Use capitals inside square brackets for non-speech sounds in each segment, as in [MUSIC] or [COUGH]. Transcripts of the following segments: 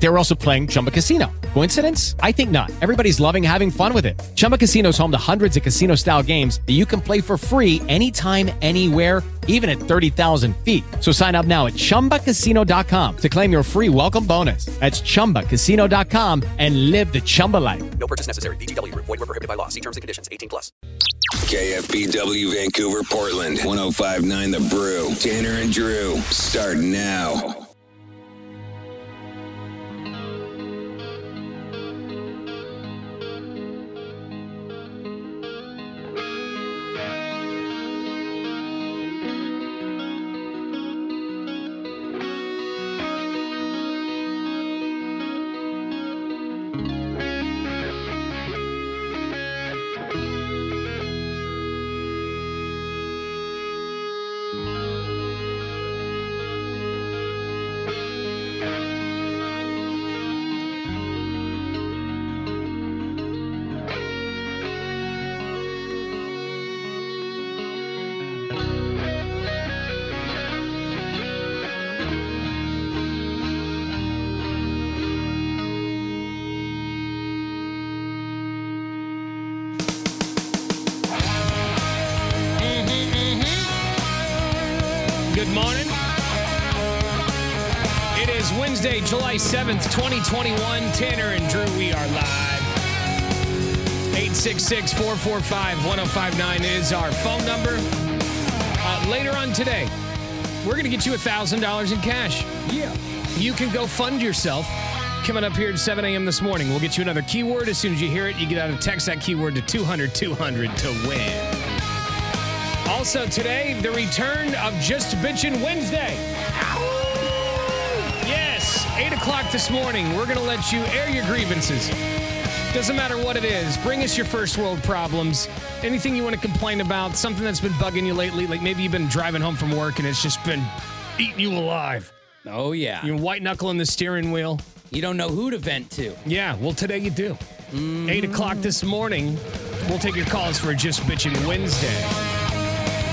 They were also playing Chumba Casino. Coincidence? I think not. Everybody's loving having fun with it. Chumba Casino is home to hundreds of casino style games that you can play for free anytime, anywhere, even at 30,000 feet. So sign up now at chumbacasino.com to claim your free welcome bonus. That's chumbacasino.com and live the Chumba life. No purchase necessary. VGW Group. Void were prohibited by law. See terms and conditions. 18 plus. KFBW Vancouver, Portland, 1059 The Brew. Tanner and Drew start now. 7th, 2021. Tanner and Drew, we are live. 866 445 1059 is our phone number. Uh, later on today, we're going to get you $1,000 in cash. Yeah. You can go fund yourself. Coming up here at 7 a.m. this morning, we'll get you another keyword. As soon as you hear it, you get out of text that keyword to 200 200 to win. Also today, the return of Just Bitchin' Wednesday. Yes, 8 o'clock this morning. We're going to let you air your grievances. Doesn't matter what it is. Bring us your first world problems. Anything you want to complain about, something that's been bugging you lately. Like maybe you've been driving home from work and it's just been eating you alive. Oh yeah. You're white knuckling the steering wheel. You don't know who to vent to. Yeah, well, today you do. 8 o'clock this morning, we'll take your calls for Just Bitchin' Wednesday.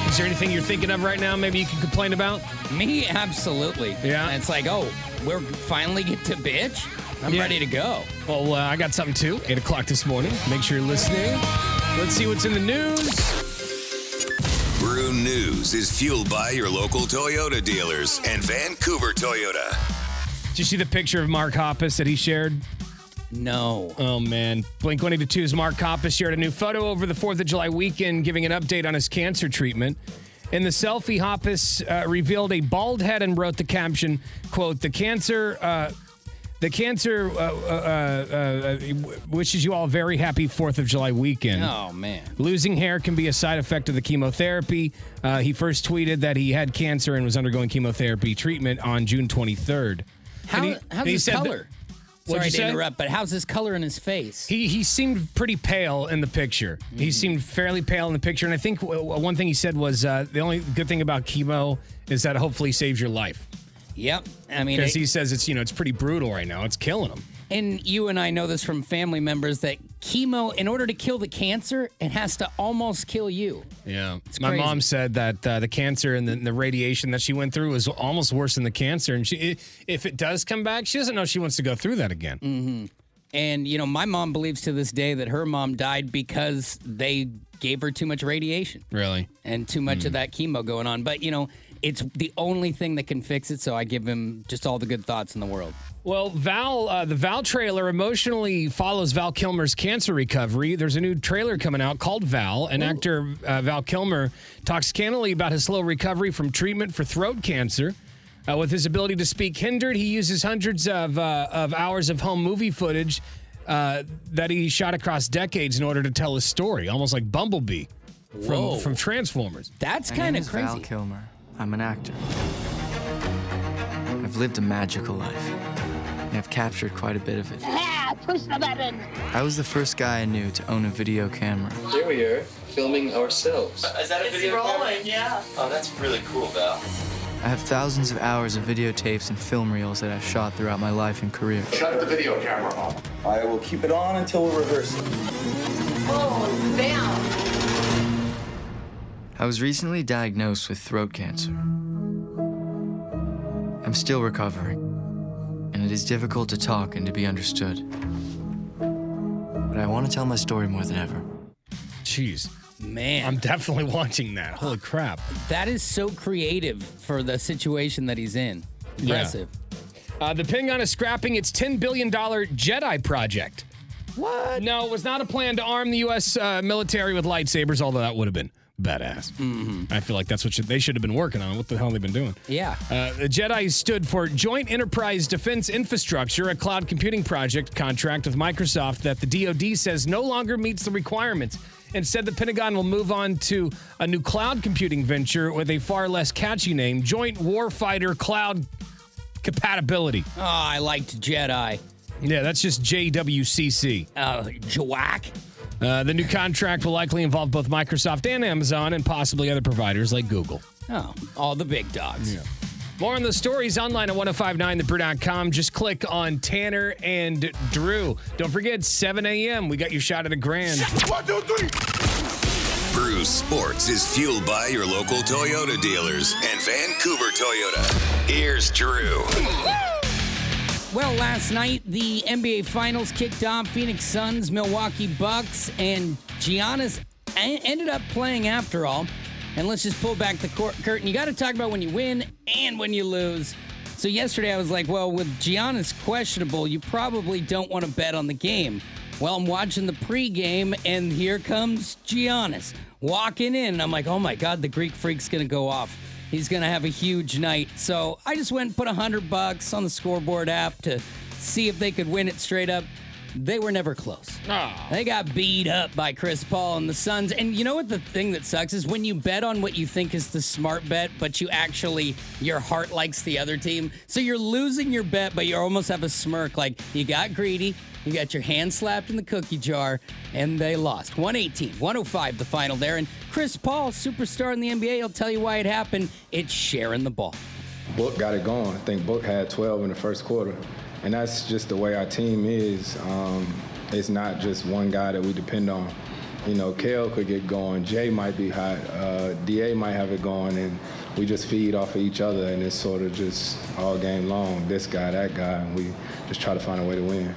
Is there anything you're thinking of right now maybe you can complain about? Me, absolutely. Yeah. And it's like, oh, we're finally get to bitch. I'm Yeah. ready to go. Well, uh, I got something too. 8 o'clock this morning. Make sure you're listening. Let's see what's in the news. Brew News is fueled by your local Toyota dealers and Vancouver Toyota. Did you see the picture of Mark Hoppus that he shared? No. Oh, man. Blink 182's Mark Hoppus shared a new photo over the 4th of July weekend giving an update on his cancer treatment. In the selfie, Hoppus uh, revealed a bald head and wrote the caption, quote, the cancer... Uh, the cancer uh, uh, uh, uh, wishes you all a very happy 4th of July weekend. Oh man. Losing hair can be a side effect of the chemotherapy. Uh, he first tweeted that he had cancer and was undergoing chemotherapy treatment on June 23rd. How, And he- how's his color? What'd Sorry to say? interrupt, but how's his color in his face? He he seemed pretty pale in the picture. Mm-hmm. He seemed fairly pale in the picture, and I think w- w- one thing he said was uh, the only good thing about chemo is that it hopefully saves your life. yep. I mean, Because he says it's you know it's pretty brutal right now. It's killing him. And you and I know this from family members that chemo, in order to kill the cancer, it has to almost kill you. Yeah, my crazy. mom said that uh, the cancer and the, the radiation that she went through was almost worse than the cancer, and she if it does come back, she doesn't know she wants to go through that again. Mm. And you know, my mom believes to this day that her mom died because they gave her too much radiation Really? and too much of that chemo going on. But you know, it's the only thing that can fix it. So I give him just all the good thoughts in the world. Well, Val, uh, the Val trailer emotionally follows Val Kilmer's cancer recovery. There's a new trailer coming out called Val, and actor uh, Val Kilmer talks candidly about his slow recovery from treatment for throat cancer. Uh, with his ability to speak hindered, he uses hundreds of, uh, of hours of home movie footage uh, that he shot across decades in order to tell his story, almost like Bumblebee Whoa. from, from Transformers. That's kind of is Val crazy. Kilmer. I'm an actor. I've lived a magical life, and I've captured quite a bit of it. Yeah, push the button. I was the first guy I knew to own a video camera. Here we are, filming ourselves. Uh, is that a video rolling, yeah. Oh, that's really cool, Val. I have thousands of hours of videotapes and film reels that I've shot throughout my life and career. Shut the video camera off. I will keep it on until we're rehearsing. Oh, damn. I was recently diagnosed with throat cancer. I'm still recovering, and it is difficult to talk and to be understood. But I want to tell my story more than ever. Jeez. Man, I'm definitely watching that. Holy crap. that is so creative for the situation that he's in. Impressive. Uh, the Pentagon is scrapping its $10 billion Jedi project. What? No, it was not a plan to arm the U.S. Uh, military with lightsabers, although that would have been badass. Mm-hmm. I feel like that's what should, they should have been working on. What the hell they've they been doing? Yeah. Uh, the Jedi stood for Joint Enterprise Defense Infrastructure, a cloud computing project contract with Microsoft that the DoD says no longer meets the requirements. Instead, the Pentagon will move on to a new cloud computing venture with a far less catchy name Joint Warfighter Cloud Compatibility. Oh, I liked Jedi. Yeah, that's just JWCC. Uh, Jawack. Uh, the new contract will likely involve both Microsoft and Amazon and possibly other providers like Google. Oh, all the big dogs. More on the stories online at 1059thebrew.com. Just click on Tanner and Drew. Don't forget, 7 a.m. We got your shot at a grand. One, two, three. Brew Sports is fueled by your local Toyota dealers and Vancouver Toyota. Here's Drew. Well, last night the NBA Finals kicked off. Phoenix Suns, Milwaukee Bucks, and Giannis ended up playing after all. And let's just pull back the cor- curtain. You got to talk about when you win and when you lose. So yesterday I was like, well, with Giannis questionable, you probably don't want to bet on the game. Well, I'm watching the pregame, and here comes Giannis walking in. I'm like, oh my God, the Greek freak's going to go off. He's going to have a huge night. So I just went and put a 100 bucks on the scoreboard app to see if they could win it straight up. They were never close. Ah. They got beat up by Chris Paul and the Suns. And you know what the thing that sucks is when you bet on what you think is the smart bet, but you actually, your heart likes the other team. So you're losing your bet, but you almost have a smirk like you got greedy, you got your hand slapped in the cookie jar, and they lost. 118, 105 the final there. And Chris Paul, superstar in the NBA, he'll tell you why it happened. It's sharing the ball. Book got it going. I think Book had 12 in the first quarter. And that's just the way our team is. Um, it's not just one guy that we depend on. You know, Kale could get going. Jay might be hot. Uh, Da might have it going, and we just feed off of each other, and it's sort of just all game long. This guy, that guy, and we just try to find a way to win.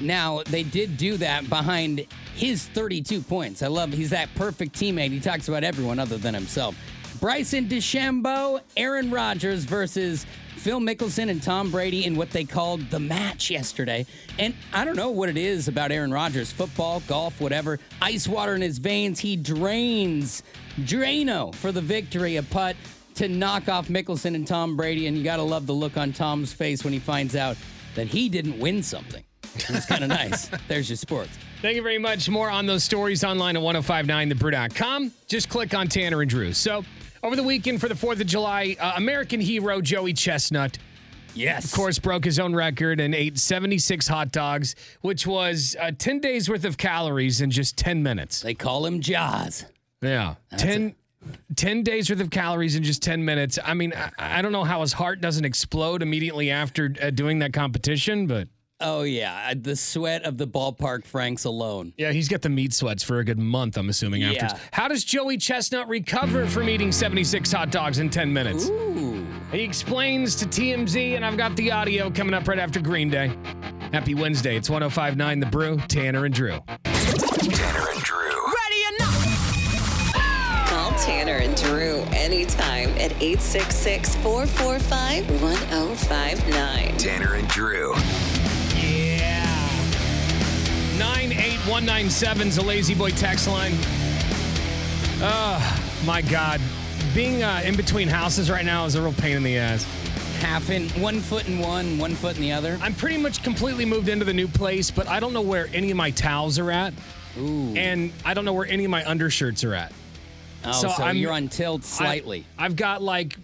Now, they did do that behind his 32 points. I love he's that perfect teammate. He talks about everyone other than himself. Bryson DeChambeau, Aaron Rodgers versus Phil Mickelson and Tom Brady in what they called the match yesterday. And I don't know what it is about Aaron Rodgers football, golf, whatever. Ice water in his veins. He drains Drano for the victory, a putt to knock off Mickelson and Tom Brady. And you got to love the look on Tom's face when he finds out that he didn't win something. It's kind of nice. [LAUGHS] There's your sports. Thank you very much. More on those stories online at 1059thebrew.com. Just click on Tanner and Drew. So, over the weekend for the 4th of July, uh, American hero Joey Chestnut, Yes. of course, broke his own record and ate 76 hot dogs, which was uh, 10 days worth of calories in just 10 minutes. They call him Jaws. Yeah. 10, 10 days worth of calories in just 10 minutes. I mean, I, I don't know how his heart doesn't explode immediately after uh, doing that competition, but. Oh, yeah. Uh, the sweat of the ballpark Franks alone. Yeah, he's got the meat sweats for a good month, I'm assuming. After. Yeah. How does Joey Chestnut recover from eating 76 hot dogs in 10 minutes? Ooh. He explains to TMZ, and I've got the audio coming up right after Green Day. Happy Wednesday. It's 1059 The Brew, Tanner and Drew. Tanner and Drew. Oh! Call Tanner and Drew anytime at 866 445 1059. Tanner and Drew. Yeah. 98197 is a lazy boy text line. Oh, my God. Being uh, in between houses right now is a real pain in the ass. Half in one foot in one, one foot in the other. I'm pretty much completely moved into the new place, but I don't know where any of my towels are at. Ooh. And I don't know where any of my undershirts are at. oh, so so, I'm- you're on tilt slightly. I, have got like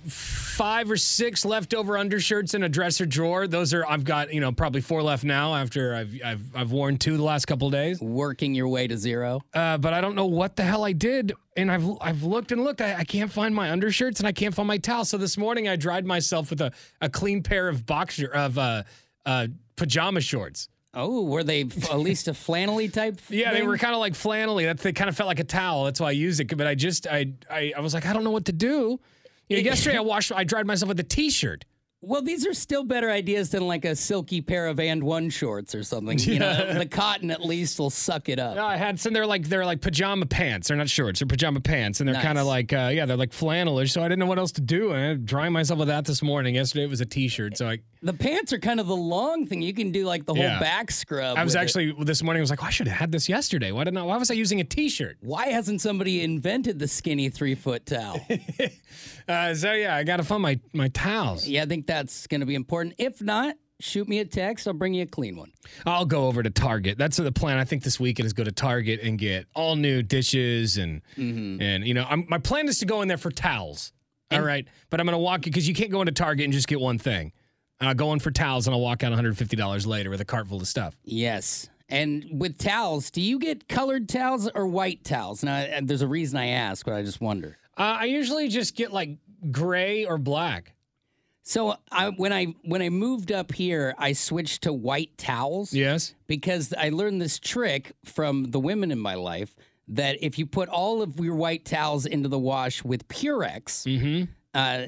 five or six leftover undershirts in a dresser drawer. Those are I've got you know probably four left now after I've I've, I've worn two the last couple of days. Working your way to zero. Uh, but I don't know what the hell I did, and I've I've looked and looked. I, I can't find my undershirts and I can't find my towel. So this morning I dried myself with a, a clean pair of boxer of uh, uh, pajama shorts. Oh, were they f- at least a flannelly type? [LAUGHS] Yeah, they were kind of like flannelly. That they kind of felt like a towel. That's why I used it. But I just I I, I was like, I don't know what to do. You know, [LAUGHS] yesterday I washed I dried myself with a t-shirt. Well, these are still better ideas than like a silky pair of and one shorts or something. You know, the cotton at least will suck it up. No, I had some. They're like they're like pajama pants. They're not shorts. They're pajama pants, and they're Nice. kind of like uh, yeah, they're like flannelish. So I didn't know what else to do. And I drying myself with that this morning. Yesterday it was a t-shirt. So I The pants are kind of the long thing. You can do like the whole Yeah. back scrub. I was with it. actually this morning. I was like, oh, I should have had this yesterday. Why didn't I? Why was I using a t-shirt? Why hasn't somebody invented the skinny three foot towel? [LAUGHS] Uh, so yeah, I got to find my my towels. yeah, I think that's going to be important. If not, shoot me a text. I'll bring you a clean one. I'll go over to Target. That's the plan. I think this weekend is go to Target and get all new dishes and Mm-hmm. and you know, I'm, my plan is to go in there for towels. all right, but I'm gonna walk you because you can't go into Target and just get one thing. Uh, go in for towels and I'll walk out 150 dollars later with a cart full of stuff. Yes. And with towels, do you get colored towels or white towels? Now, there's a reason I ask, but I just wonder. Uh, I usually just get like gray or black. So I, when I when I moved up here, I switched to white towels. Yes. because I learned this trick from the women in my life that if you put all of your white towels into the wash with Purex, Hmm. uh,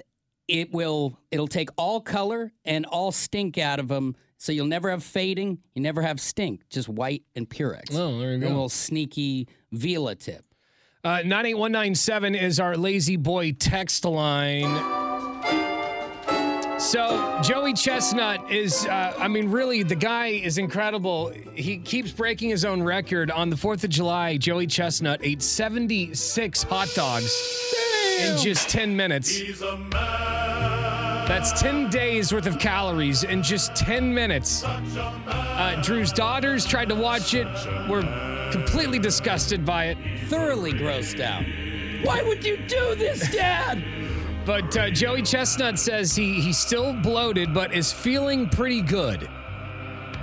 it will it'll take all color and all stink out of them. So you'll never have fading, you never have stink, just white and Purex. Oh, there you go A little sneaky Vila tip. Uh, 98197 is our lazy boy text line. So, Joey Chestnut is, uh, I mean, really, the guy is incredible. He keeps breaking his own record. On the 4th of July, Joey Chestnut ate 76 hot dogs in just 10 minutes. That's 10 days worth of calories in just 10 minutes. Uh, Drew's daughters tried to watch it, were completely disgusted by it. Thoroughly grossed out. Why would you do this, Dad? But uh, Joey Chestnut says he he's still bloated, but is feeling pretty good.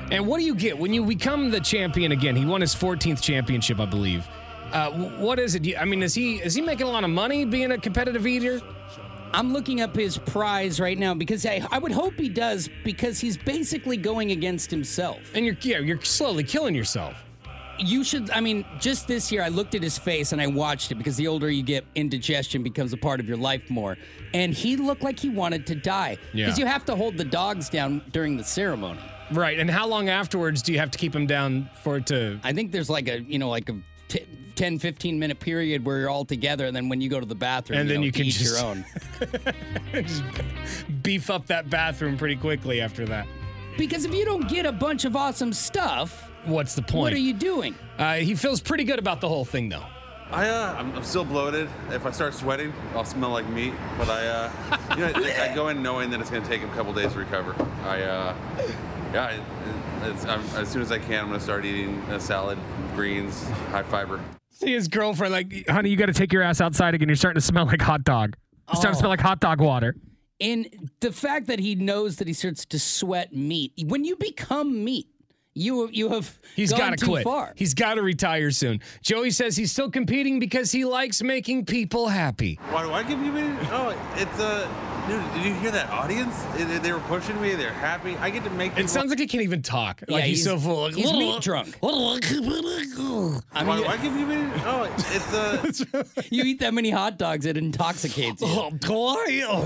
And what do you get when you become the champion again? He won his 14th championship, I believe. Uh, what is it? I mean, is he is he making a lot of money being a competitive eater? I'm looking up his prize right now because I, I would hope he does because he's basically going against himself. And you're yeah, you're slowly killing yourself. You should, I mean, just this year, I looked at his face and I watched it because the older you get, indigestion becomes a part of your life more. And he looked like he wanted to die. Yeah. Because you have to hold the dogs down during the ceremony. Right. And how long afterwards do you have to keep him down for it to? I think there's like a, you know, like a t- 10, 15 minute period where you're all together. And then when you go to the bathroom, And you then know, you can each just- your own. [LAUGHS] just beef up that bathroom pretty quickly after that. Because if you don't get a bunch of awesome stuff, What's the point? what are you doing? Uh, he feels pretty good about the whole thing, though. I uh, I'm, I'm still bloated. If I start sweating, I'll smell like meat. But I, uh, you know, I, I go in knowing that it's going to take a couple days to recover. I, uh, yeah, it, it's, I'm, as soon as I can, I'm going to start eating a salad, greens, high fiber. See his girlfriend like, honey, you got to take your ass outside again. You're starting to smell like hot dog. You're starting to smell oh. like hot dog water. And the fact that he knows that he starts to sweat meat, when you become meat, you you have He's gone got to too quit. far. He's got to retire soon. Joey says he's still competing because he likes making people happy. Why do I give you a Oh, it's a. Dude, did you hear that audience? They- They were pushing me. They're happy. I get to make. It sounds like he can't even talk. Yeah, like he's, so full. Like, He's meat drunk. I Why mean, do I give you a Oh, it's uh, [LAUGHS] a. you eat that many hot dogs, it intoxicates you. Oh, boy.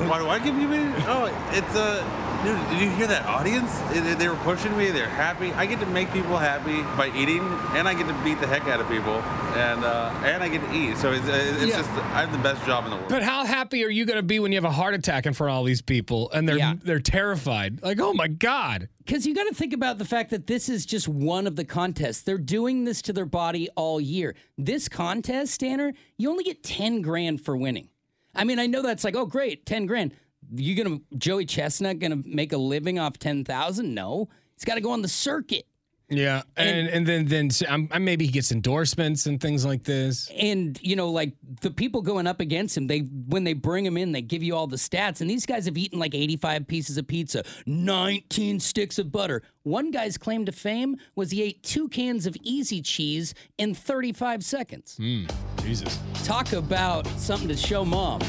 Why do I give you a Oh, it's a. Dude, did you hear that audience? They- They were pushing me. They're happy. I get to make people happy by eating, and I get to beat the heck out of people, and uh, and I get to eat. So it's, it's Yeah. just I have the best job in the world. But how happy are you going to be when you have a heart attack in front of all these people and they're Yeah. they're terrified? Like, oh my god. Because you got to think about the fact that this is just one of the contests. They're doing this to their body all year. This contest, Stanner, you only get 10 grand for winning. I mean, I know that's like, oh, great, 10 grand. You gonna Joey Chestnut gonna make a living off 10,000? No. He's got to go on the circuit. Yeah, and and, then then um, maybe he gets endorsements and things like this. And you know, like the people going up against him, they when they bring him in, they give you all the stats. And these guys have eaten like 85 pieces of pizza, 19 sticks of butter. One guy's claim to fame was he ate two cans of easy cheese in 35 seconds. Hmm. Jesus. Talk about something to show mom.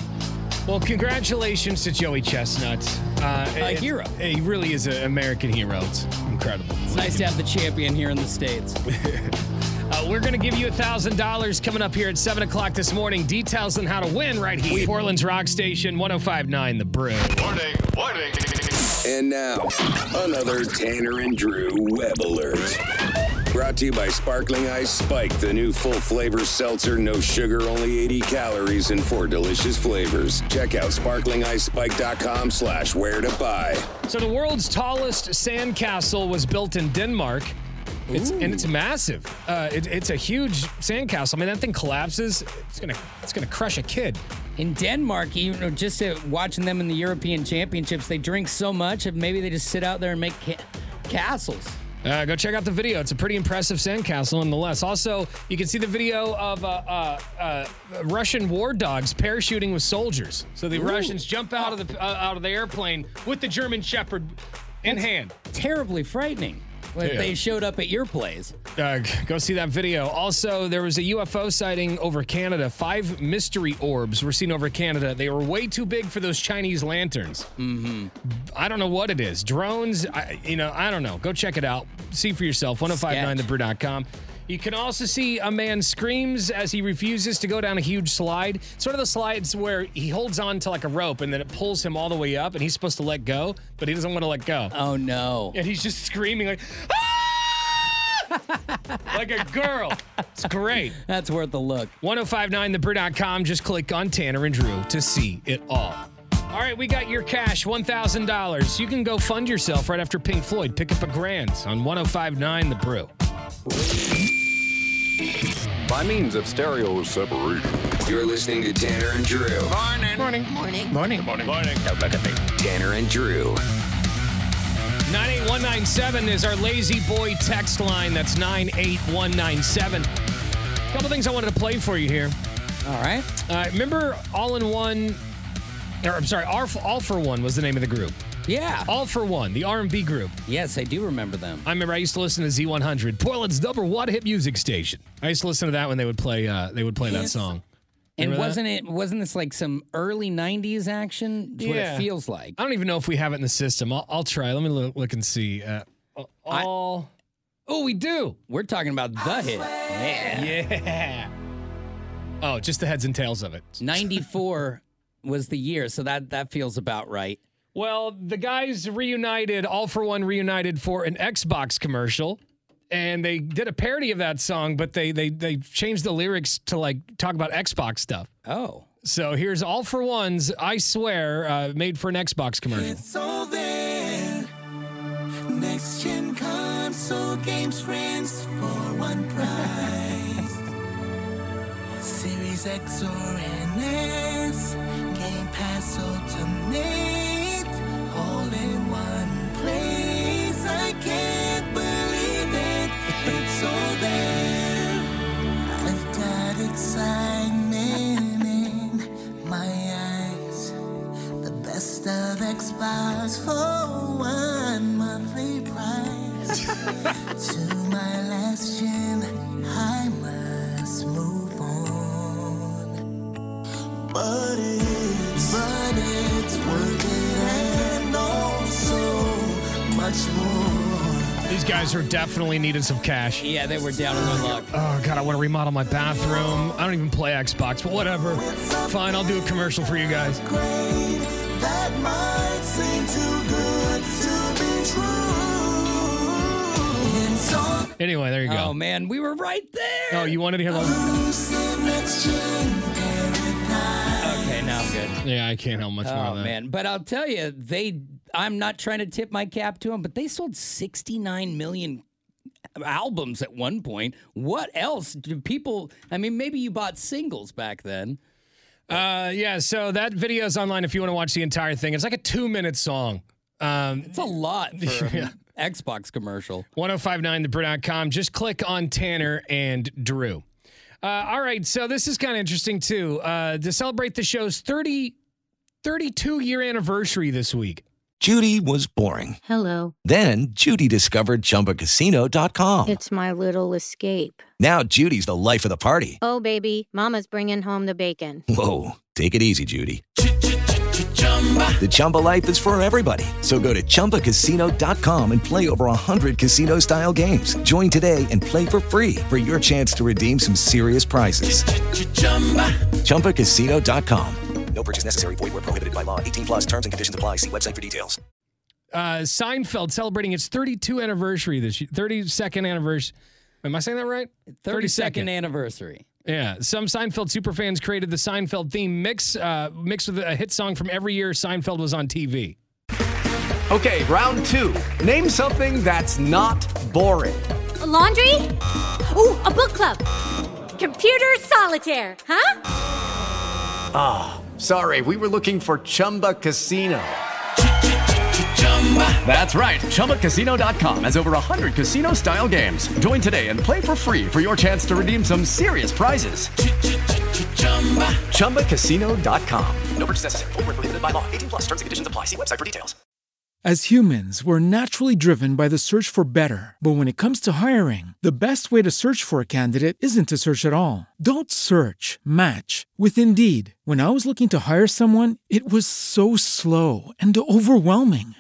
Well, congratulations to Joey Chestnut. Uh, A it- hero. He really is an American hero. It's incredible. It's nice to have the champion here in the States. [LAUGHS] Uh, we're going to give you $1,000 coming up here at 7 o'clock this morning. Details on how to win right here. Portland's Rock Station 1059 The Brew. Warning, warning. And now, another Tanner and Drew web alert. Brought to you by Sparkling Ice Spike, the new full flavor seltzer, no sugar, only 80 calories, and four delicious flavors. Check out sparklingicespike.com slash where to buy. So, the world's tallest sandcastle was built in Denmark. It's, and it's massive. Uh, it, it's a huge sandcastle. I mean, that thing collapses. It's gonna, it's gonna crush a kid. In Denmark, you know, just uh, watching them in the European Championships, they drink so much, and maybe they just sit out there and make ca- castles. Uh, go check out the video. It's a pretty impressive sandcastle, nonetheless. Also, you can see the video of uh, uh, uh, Russian war dogs parachuting with soldiers. So the Russians jump out of the uh, out of the airplane with the German Shepherd in hand. Terribly frightening. When Yeah. they showed up at your place. Uh, go see that video. Also, there was a UFO sighting over Canada. Five mystery orbs were seen over Canada. They were way too big for those Chinese lanterns. Mm-hmm. I don't know what it is. Drones, I, you know, I don't know. Go check it out. See for yourself. 1059thebrew.com. You can also see a man screams as he refuses to go down a huge slide. Sort of the slides where he holds on to like a rope and then it pulls him all the way up and he's supposed to let go, but he doesn't want to let go. Oh no. And he's just screaming like, ah! like a girl. It's great. That's worth a look. 1059thebrew.com. Just click on Tanner and Drew to see it all. All right, we got your cash, $1,000. You can go fund yourself right after Pink Floyd. Pick up a grand on 1059 The Brew. By means of stereo separation. You're listening to Tanner and Drew. Morning. Morning. Morning. Morning. Morning. Don't look at me. Tanner and Drew. 98197 is our lazy boy text line. That's 98197. A couple things I wanted to play for you here. All right. Uh, remember All in One, or I'm sorry, All for, All for One was the name of the group. Yeah. All for One, the R&B group. Yes, I do remember them. I remember I used to listen to Z100, Portland's number one hit music station. I used to listen to that when they would play. Uh, they would play that song. And Remember that? wasn't it wasn't this like some early '90s action? That's what Yeah. it feels like. I don't even know if we have it in the system. I'll, I'll try. Let me look, look and see. Uh, all. oh, we do. We're talking about the hit. Yeah. Yeah. Oh, just the heads and tails of it. '94 was the year, so that that feels about right. Well, the guys reunited, all for one reunited for an Xbox commercial. And they did a parody of that song, but they they they changed the lyrics to like talk about Xbox stuff. Oh. So here's all for one's I swear, uh, made for an Xbox commercial. So then, next gen console games friends for one price. Series X or NS, Xbox for one monthly price. [LAUGHS] to my last gen, I must move on. But it's, but it's worth it and also much more. These guys are definitely needing some cash. Yeah, they were down on their luck. Oh god, I want to remodel my bathroom. I don't even play Xbox, but whatever. Fine, I'll do a commercial for you guys. That might seem too good to be true. Anyway, there you go. Oh man, we were right there. Oh, you wanted to hear that? Yeah, I can't help much more Oh of that. man, but I'll tell you, they. I'm not trying to tip my cap to them, but they sold 69 million albums at one point. What else do people? I mean, maybe you bought singles back then. Uh, yeah, so that video is online if you want to watch the entire thing. It's like a two minute song. Um, It's a lot for [LAUGHS] Yeah. Xbox commercial. 1059thebrew.com. Just click on Tanner and Drew. Uh, all right, so this is kind of interesting too. Uh, to celebrate the show's 30, 32 year anniversary this week. Judy was boring. Hello. Then Judy discovered ChumbaCasino.com. It's my little escape. Now Judy's the life of the party. Oh, baby, Mama's bringing home the bacon. Whoa, take it easy, Judy. The Chumba life is for everybody. So go to ChumbaCasino.com and play over 100 casino style games. Join today and play for free for your chance to redeem some serious prizes. ChumbaCasino.com. No purchase necessary. Void where prohibited by law. 18 plus terms and conditions apply. See website for details. Uh, Seinfeld celebrating its 32 anniversary this year, 32nd anniversary. Am I saying that right? 32nd anniversary. Yeah, some Seinfeld superfans created the Seinfeld theme mix, uh, mixed with a hit song from every year Seinfeld was on TV. Okay, round two. Name something that's not boring. A laundry? Ooh, a book club. Computer solitaire, huh? Ah, sorry, we were looking for Chumba Casino. That's right. ChumbaCasino.com has over 100 casino style games. Join today and play for free for your chance to redeem some serious prizes. Chumba. ChumbaCasino.com. No purchase necessary. Void where prohibited by law. 18 plus terms and conditions apply. See website for details. As humans, we're naturally driven by the search for better. But when it comes to hiring, the best way to search for a candidate isn't to search at all. Don't search, match with Indeed. When I was looking to hire someone, it was so slow and overwhelming.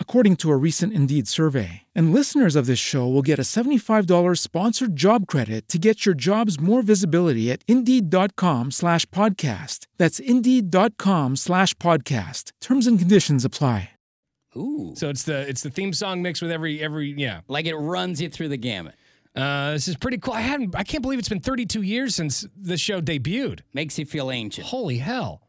according to a recent Indeed survey. And listeners of this show will get a $75 sponsored job credit to get your jobs more visibility at Indeed.com slash podcast. That's Indeed.com slash podcast. Terms and conditions apply. Ooh. So it's the it's the theme song mixed with every every yeah. Like it runs you through the gamut. Uh, this is pretty cool. I hadn't I can't believe it's been 32 years since the show debuted. Makes you feel ancient. Holy hell.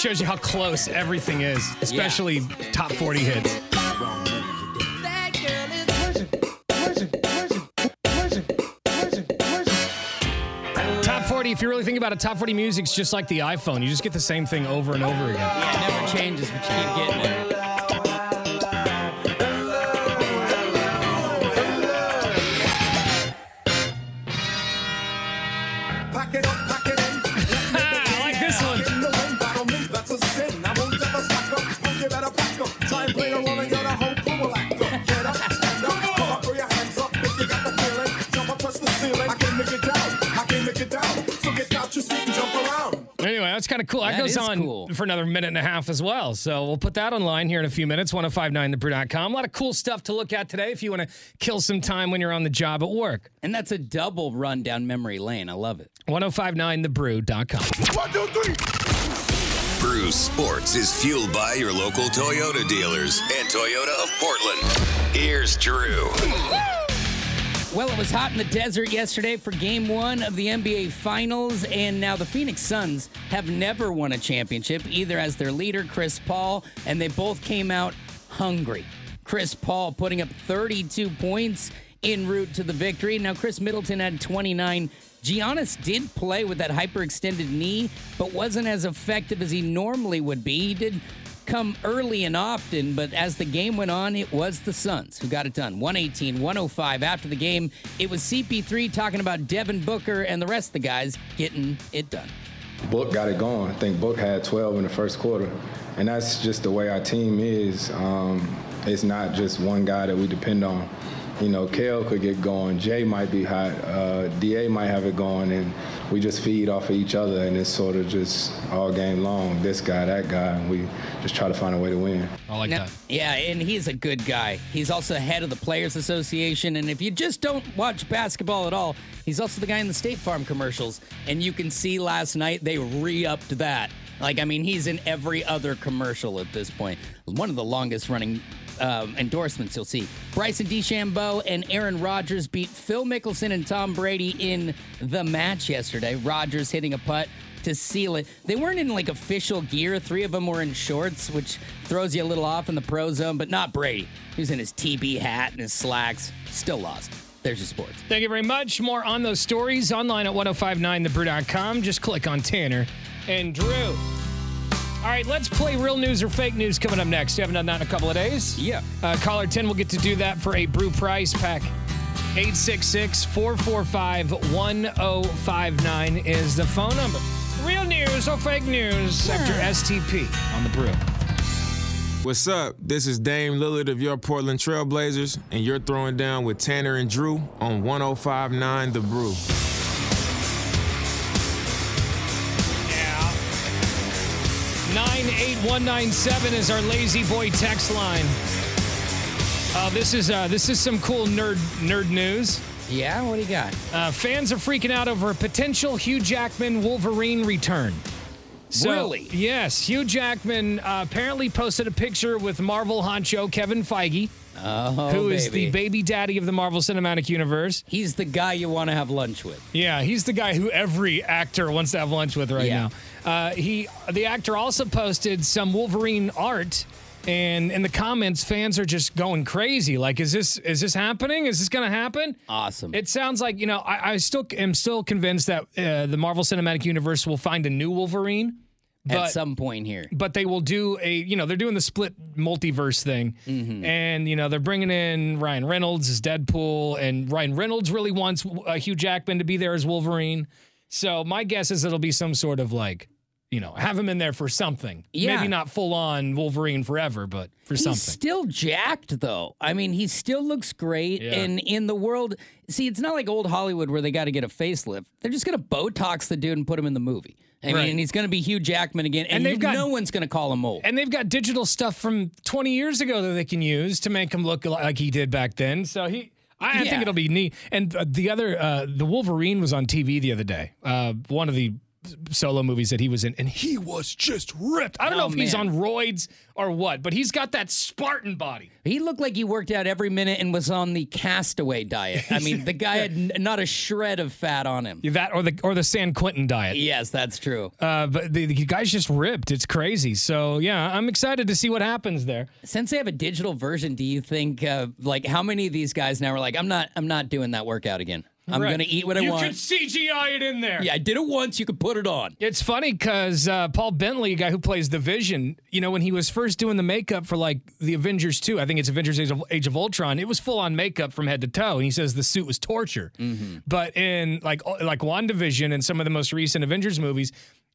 Just shows you how close everything is, especially top 40 hits. Top 40, if you really think about it, top 40 music's just like the iPhone. You just get the same thing over and over again. Yeah, it never changes, but you keep getting it. That's kind of cool. That, That goes on cool. for another minute and a half as well. So we'll put that online here in a few minutes. 1059thebrew.com. A lot of cool stuff to look at today if you want to kill some time when you're on the job at work. And that's a double run down memory lane. I love it. 1059thebrew.com. One, two, three. Brew Sports is fueled by your local Toyota dealers and Toyota of Portland. Here's Drew. Well, it was hot in the desert yesterday for game one of the NBA Finals, and now the Phoenix Suns have never won a championship, either as their leader, Chris Paul, and they both came out hungry. Chris Paul putting up 32 points en route to the victory. Now, Khris Middleton had 29. Giannis did play with that hyperextended knee, but wasn't as effective as he normally would be. He did come early and often, but as the game went on, it was the Suns who got it done. 118, 105 after the game. It was CP3 talking about Devin Booker and the rest of the guys getting it done. Book got it going. I think Book had 12 in the first quarter, and that's just the way our team is. Um, it's not just one guy that we depend on. You know, Kale could get going. Jay might be hot. Uh, Da might have it going, and we just feed off of each other, and it's sort of just all game long. This guy, that guy, and we just try to find a way to win. I like Now- Yeah, and he's a good guy. He's also head of the Players Association. And if you just don't watch basketball at all, he's also the guy in the State Farm commercials. And you can see last night they re upped that. Like, I mean, he's in every other commercial at this point. One of the longest running um, endorsements you'll see. Bryson DeChambeau and Aaron Rodgers beat Phil Mickelson and Tom Brady in the match yesterday. Rodgers hitting a putt to seal it. They weren't in like official gear. Three of them were in shorts, which throws you a little off in the pro zone, but not Brady. He was in his TB hat and his slacks. Still lost. There's your sports. Thank you very much. More on those stories online at 1059thebrew.com. Just click on Tanner and Drew. All right, let's play real news or fake news coming up next. You haven't done that in a couple of days? Yeah. Uh, caller 10 will get to do that for a brew prize pack. 866 445 1059 is the phone number. Real news or fake news, Sector STP on the brew. What's up? This is Dame Lillard of your Portland Trailblazers, and you're throwing down with Tanner and Drew on 1059 The Brew. 98197 is our lazy boy text line. Uh, this is uh, this is some cool nerd nerd news. Yeah, what do you got? Uh, fans are freaking out over a potential Hugh Jackman Wolverine return. So, Really? Yes, Hugh Jackman uh, apparently posted a picture with Marvel honcho Kevin Feige, Oh, who is baby. the baby daddy of the Marvel Cinematic Universe. He's the guy you want to have lunch with. Yeah, he's the guy who every actor wants to have lunch with right Yeah. now. Uh, he, the actor, also posted some Wolverine art, and in the comments, fans are just going crazy. Like, is this is this happening? Is this going to happen? Awesome. It sounds like you know. I, I still am still convinced that uh, the Marvel Cinematic Universe will find a new Wolverine. At some point here. but they will do a, you know, they're doing the split multiverse thing. Mm-hmm. And, you know, they're bringing in Ryan Reynolds as Deadpool, and Ryan Reynolds really wants uh, Hugh Jackman to be there as Wolverine. So my guess is it'll be some sort of like, you know, have him in there for something. Yeah. Maybe not full on Wolverine forever, but for He's something. still jacked though. I mean, he still looks great. Yeah. And in the world, see, it's not like old Hollywood where they got to get a facelift. They're just gonna Botox the dude and put him in the movie. I Right. mean, he's gonna be Hugh Jackman again, and, And they've got- no one's gonna call him old. And they've got digital stuff from 20 years ago that they can use to make him look like he did back then. So he, I, I think it'll be neat. And the other, uh, the Wolverine was on TV the other day. Uh, one of the solo movies that he was in, and he was just ripped. I don't know Oh, if he's on roids or what, but he's got that Spartan body. He looked like he worked out every minute and was on the castaway diet. I mean, the guy had n- not a shred of fat on him. That or the or the San Quentin diet. Yes, that's true. Uh, but the, the guy's just ripped. It's crazy. So yeah, I'm excited to see what happens there. Since they have a digital version, do you think uh, like how many of these guys now are like, I'm not, I'm not doing that workout again. I'm Right. gonna eat what I want. you want. could CGI it in there. yeah, I did it once. You could put it on. It's funny because uh, Paul Bettany, a guy who plays the Vision, you know, when he was first doing the makeup for like the Avengers 2, I think it's Avengers Age of, Age of Ultron, it was full on makeup from head to toe. And he says the suit was torture. But in like like WandaVision and some of the most recent Avengers movies,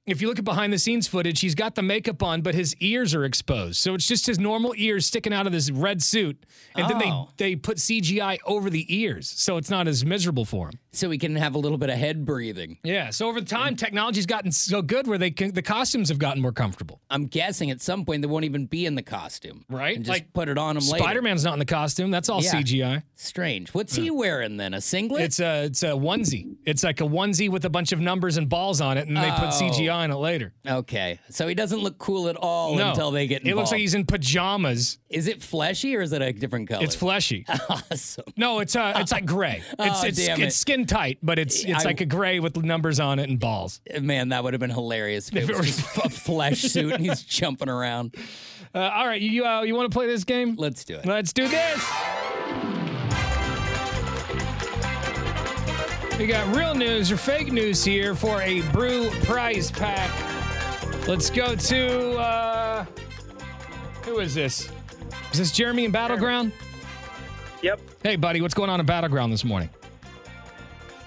if you look at behind the scenes footage, he's got the makeup on, but his ears are exposed. So it's just his normal ears sticking out of this red suit. And then Oh. they, they put CGI over the ears. So it's not as miserable for him. So he can have a little bit of head breathing. Yeah. So over time, technology's gotten so good where they can, the costumes have gotten more comfortable. I'm guessing at some point they won't even be in the costume. Right? And just Like, put it on them later. Spider Man's not in the costume. That's all Yeah. CGI. Strange. What's he wearing then? A singlet? It's a it's a onesie. It's like a onesie with a bunch of numbers and balls on it, and they put Oh. CGI on it later. okay. So he doesn't look cool at all no, until they get involved. It looks like he's in pajamas. Is it fleshy or is it a different color? It's fleshy. [LAUGHS] awesome. No, it's uh, it's like gray. [LAUGHS] It's Oh, it's, damn it's skin tight, but it's it's I- like a gray with numbers on it and balls. Man, that would have been hilarious if, If it it was was- just a [LAUGHS] flesh suit and he's jumping around. Uh, all right, you uh, you want to play this game? Let's do it. Let's do this. We got real news or fake news here for a brew prize pack. Let's go to uh, who is this? Is this Jeremy in Battle Ground? Yep. Hey, buddy, what's going on in Battle Ground this morning?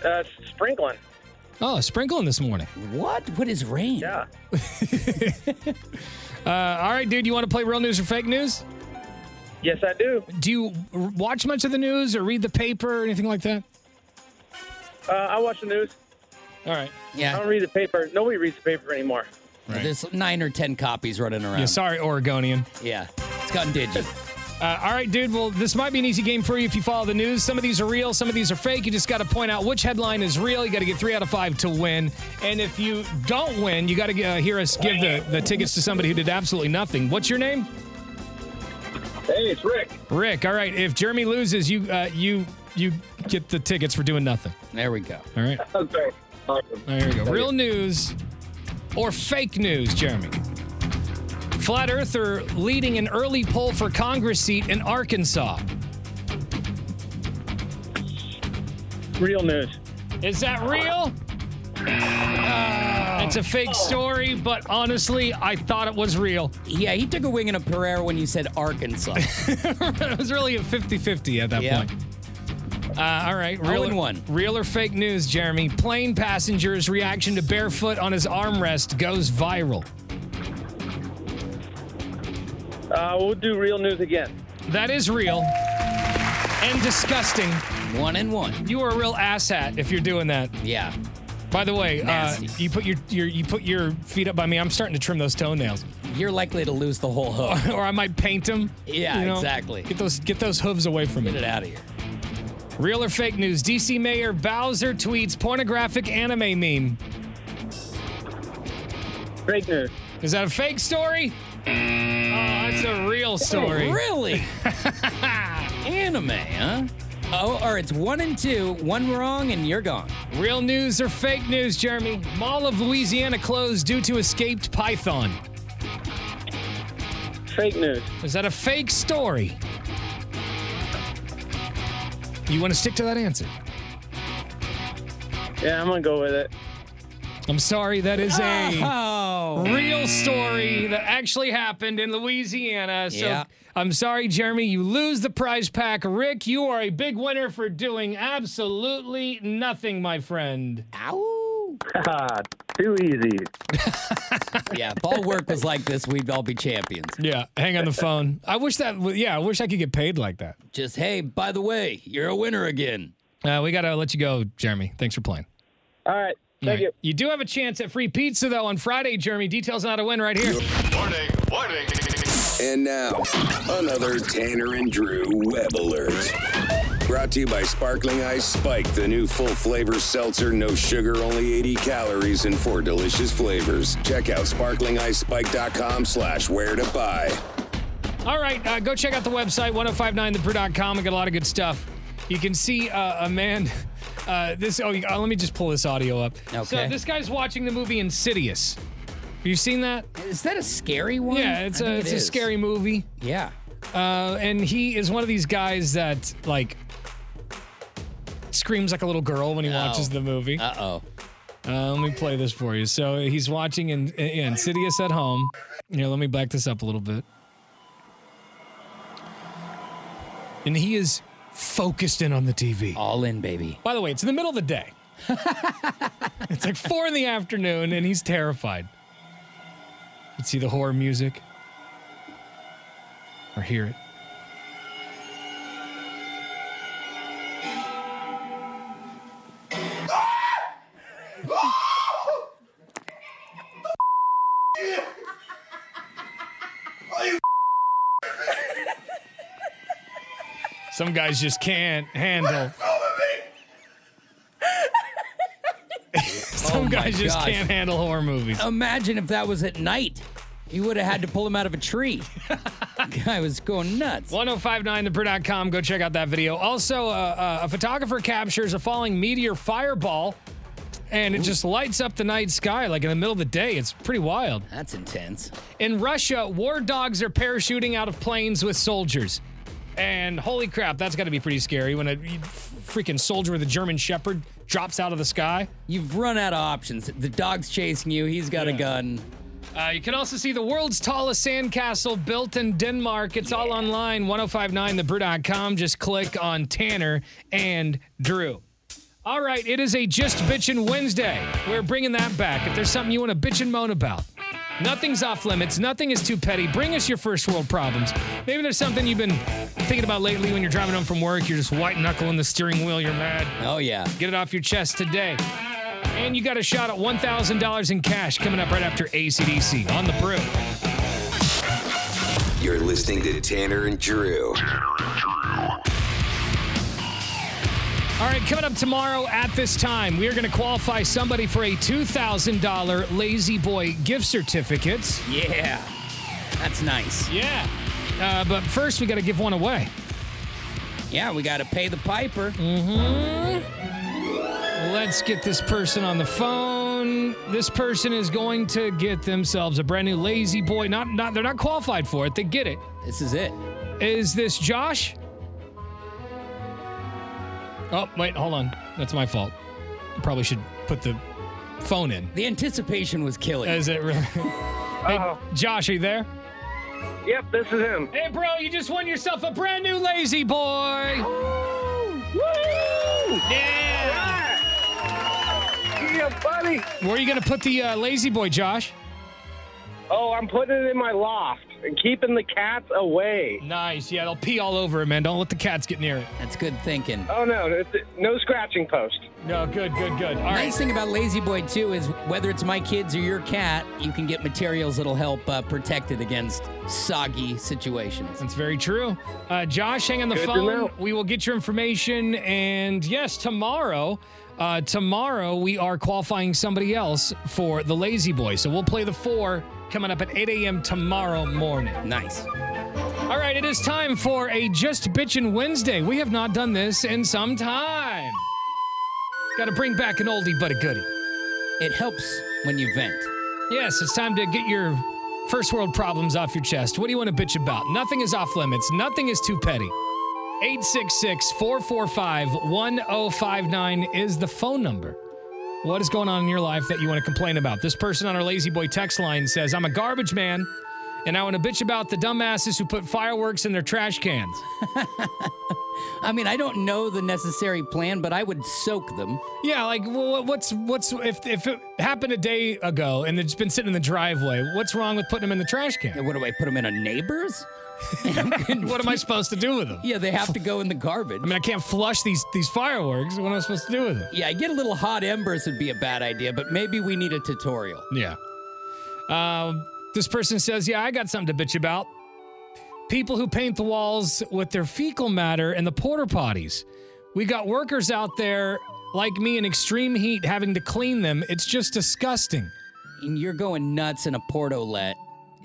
Uh, sprinkling. Oh, sprinkling this morning. What? What is rain? Yeah. [LAUGHS] Uh, all right, dude, you want to play real news or fake news? Yes, I do. Do you r- watch much of the news or read the paper or anything like that? Uh, I watch the news. All right. Yeah. I don't read the paper. Nobody reads the paper anymore. There's nine or ten copies running around. Yeah, sorry, Oregonian. Yeah, It's gotten gone digi. [LAUGHS] Uh, all right, dude. Well, this might be an easy game for you if you follow the news. Some of these are real, some of these are fake. You just got to point out which headline is real. You got to get three out of five to win. And if you don't win, you got to uh, hear us give the, the tickets to somebody who did absolutely nothing. What's your name? Hey, it's Rick. Rick. All right. If Jeremy loses, you uh, you you get the tickets for doing nothing. There we go. All right. [LAUGHS] Okay. Awesome. There you go. Real news or fake news, Jeremy? Flat Earther leading an early poll for Congress seat in Arkansas. Real news. Is that real? Uh, it's a fake story, but honestly, I thought it was real. Yeah, he took a wing and a Pereira when you said Arkansas. [LAUGHS] it was really a 50 50 at that Yeah. point. Uh, all right, real, and one. real or fake news, Jeremy? Plane passenger's reaction to barefoot on his armrest goes viral. Uh, we'll do real news again. That is real and disgusting. One and one. You are a real asshat if you're doing that. Yeah. By the way, uh, you put your, your you put your feet up by me. I'm starting to trim those toenails, You're likely to lose the whole hoof. [LAUGHS] or I might paint them. Yeah, you know? exactly. Get those get those hooves away from Get me. it out of here. Real or fake news? DC Mayor Bowser tweets pornographic anime meme. Fake news. Is that a fake story? Oh, that's a real oh, story. Oh, really? [LAUGHS] Anime, huh? Oh, or it's one and two, one wrong, and you're gone. Real news or fake news, Jeremy? Mall of Louisiana closed due to escaped python. Fake news. Is that a fake story? You want to stick to that answer? Yeah, I'm gonna go with it. I'm sorry, that is a Oh. real story that actually happened in Louisiana. So Yeah. I'm sorry, Jeremy, you lose the prize pack. Rick, you are a big winner for doing absolutely nothing, my friend. Ow. Too easy. [LAUGHS] Yeah, if all work was like this, we'd all be champions. Yeah, hang on the phone. I wish that, yeah, I wish I could get paid like that. Just, hey, by the way, you're a winner again. Uh, we got to let you go, Jeremy. Thanks for playing. All right. Thank All right. you. You do have a chance at free pizza, though, on Friday, Jeremy. Details on how to win right here. Warning, warning. And now, another Tanner and Drew web alert. Brought to you by Sparkling Ice Spike, the new full flavor seltzer, no sugar, only 80 calories, and four delicious flavors. Check out sparklingicespike.com slash where to buy. All right, uh, go check out the website, 1059thebrew.com. We got a lot of good stuff. You can see uh, a man. Uh, this. Oh, uh, let me just pull this audio up. Okay. So this guy's watching the movie Insidious. Have you seen that? Is that a scary one? Yeah, it's I a it's it a scary movie. Yeah. Uh, and he is one of these guys that like screams like a little girl when he watches Oh. the movie. Uh oh. Uh, let me play this for you. So he's watching in, in Insidious at home. Here, let me back this up a little bit. And he is focused in on the TV. All in, baby. By the way, it's in the middle of the day. [LAUGHS] it's like four in the afternoon, and he's terrified. Let's see the horror music. Or hear it. Some guys just can't handle. Some Oh guys just gosh. can't handle horror movies. Imagine if that was at night. You would have had to pull him out of a tree. [LAUGHS] Guy was going nuts. 1059thebrew.com. Go check out that video. Also, uh, uh, a photographer captures a falling meteor fireball, and it just lights up the night sky like in the middle of the day. It's pretty wild. That's intense. In Russia, war dogs are parachuting out of planes with soldiers. And holy crap, that's got to be pretty scary when a freaking soldier with a German Shepherd drops out of the sky. You've run out of options. The dog's chasing you. He's got a gun. Uh, you can also see the world's tallest sandcastle built in Denmark. It's all online, 1059thebrew.com. Just click on Tanner and Drew. All right, it is a Just Bitchin' Wednesday. We're bringing that back. If there's something you want to bitch and moan about, nothing's off limits. Nothing is too petty. Bring us your first world problems. Maybe there's something you've been thinking about lately when you're driving home from work. You're just white knuckling the steering wheel. You're mad. Oh, yeah. Get it off your chest today. And you got a shot at $1,000 in cash coming up right after ACDC on the brew. You're listening to Tanner and Drew. All right, coming up tomorrow at this time, we are going to qualify somebody for a $2,000 Lazy Boy gift certificate. Yeah. That's nice. Yeah. Uh, but first, we got to give one away. Yeah, we got to pay the piper. Mm-hmm. Let's get this person on the phone. This person is going to get themselves a brand new Lazy Boy. Not, not, they're not qualified for it. They get it. This is it. Is this Josh? Oh, wait, hold on. That's my fault. I Probably should put the phone in. The anticipation was killing. Is it really? [LAUGHS] hey, Josh, are you there? Yep, this is him. Hey, bro, you just won yourself a brand new Lazy Boy. Woo! Yeah. Yeah, buddy. Where are you going to put the uh, Lazy Boy, Josh? Oh, I'm putting it in my loft and keeping the cats away. Nice. Yeah, they'll pee all over it, man. Don't let the cats get near it. That's good thinking. Oh no, no scratching post. No, good, good, good. All right. nice thing about Lazy Boy too is whether it's my kids or your cat, you can get materials that'll help uh, protect it against soggy situations. That's very true. Uh, Josh, hang on the Good phone. We will get your information. And yes, tomorrow, uh, tomorrow we are qualifying somebody else for the Lazy Boy. So we'll play the four coming up at 8 a.m. tomorrow morning. Nice. All right, it is time for a Just Bitchin' Wednesday. We have not done this in some time. Got to bring back an oldie but a goodie. It helps when you vent. Yes, it's time to get your first world problems off your chest. What do you want to bitch about? Nothing is off limits, nothing is too petty. 866 445 1059 is the phone number. What is going on in your life that you want to complain about? This person on our Lazy Boy text line says, I'm a garbage man, and I want to bitch about the dumbasses who put fireworks in their trash cans. [LAUGHS] I mean, I don't know the necessary plan, but I would soak them. Yeah, like wh- what's what's if if it happened a day ago and it's been sitting in the driveway, what's wrong with putting them in the trash can? What do I put them in a neighbor's? [LAUGHS] what am I supposed to do with them? Yeah, they have to go in the garbage. I mean, I can't flush these these fireworks. What am I supposed to do with it? Yeah, I get a little hot embers would be a bad idea, but maybe we need a tutorial. Yeah. Um, this person says, "Yeah, I got something to bitch about. People who paint the walls with their fecal matter and the porta potties. We got workers out there like me in extreme heat having to clean them. It's just disgusting." And you're going nuts in a portolet.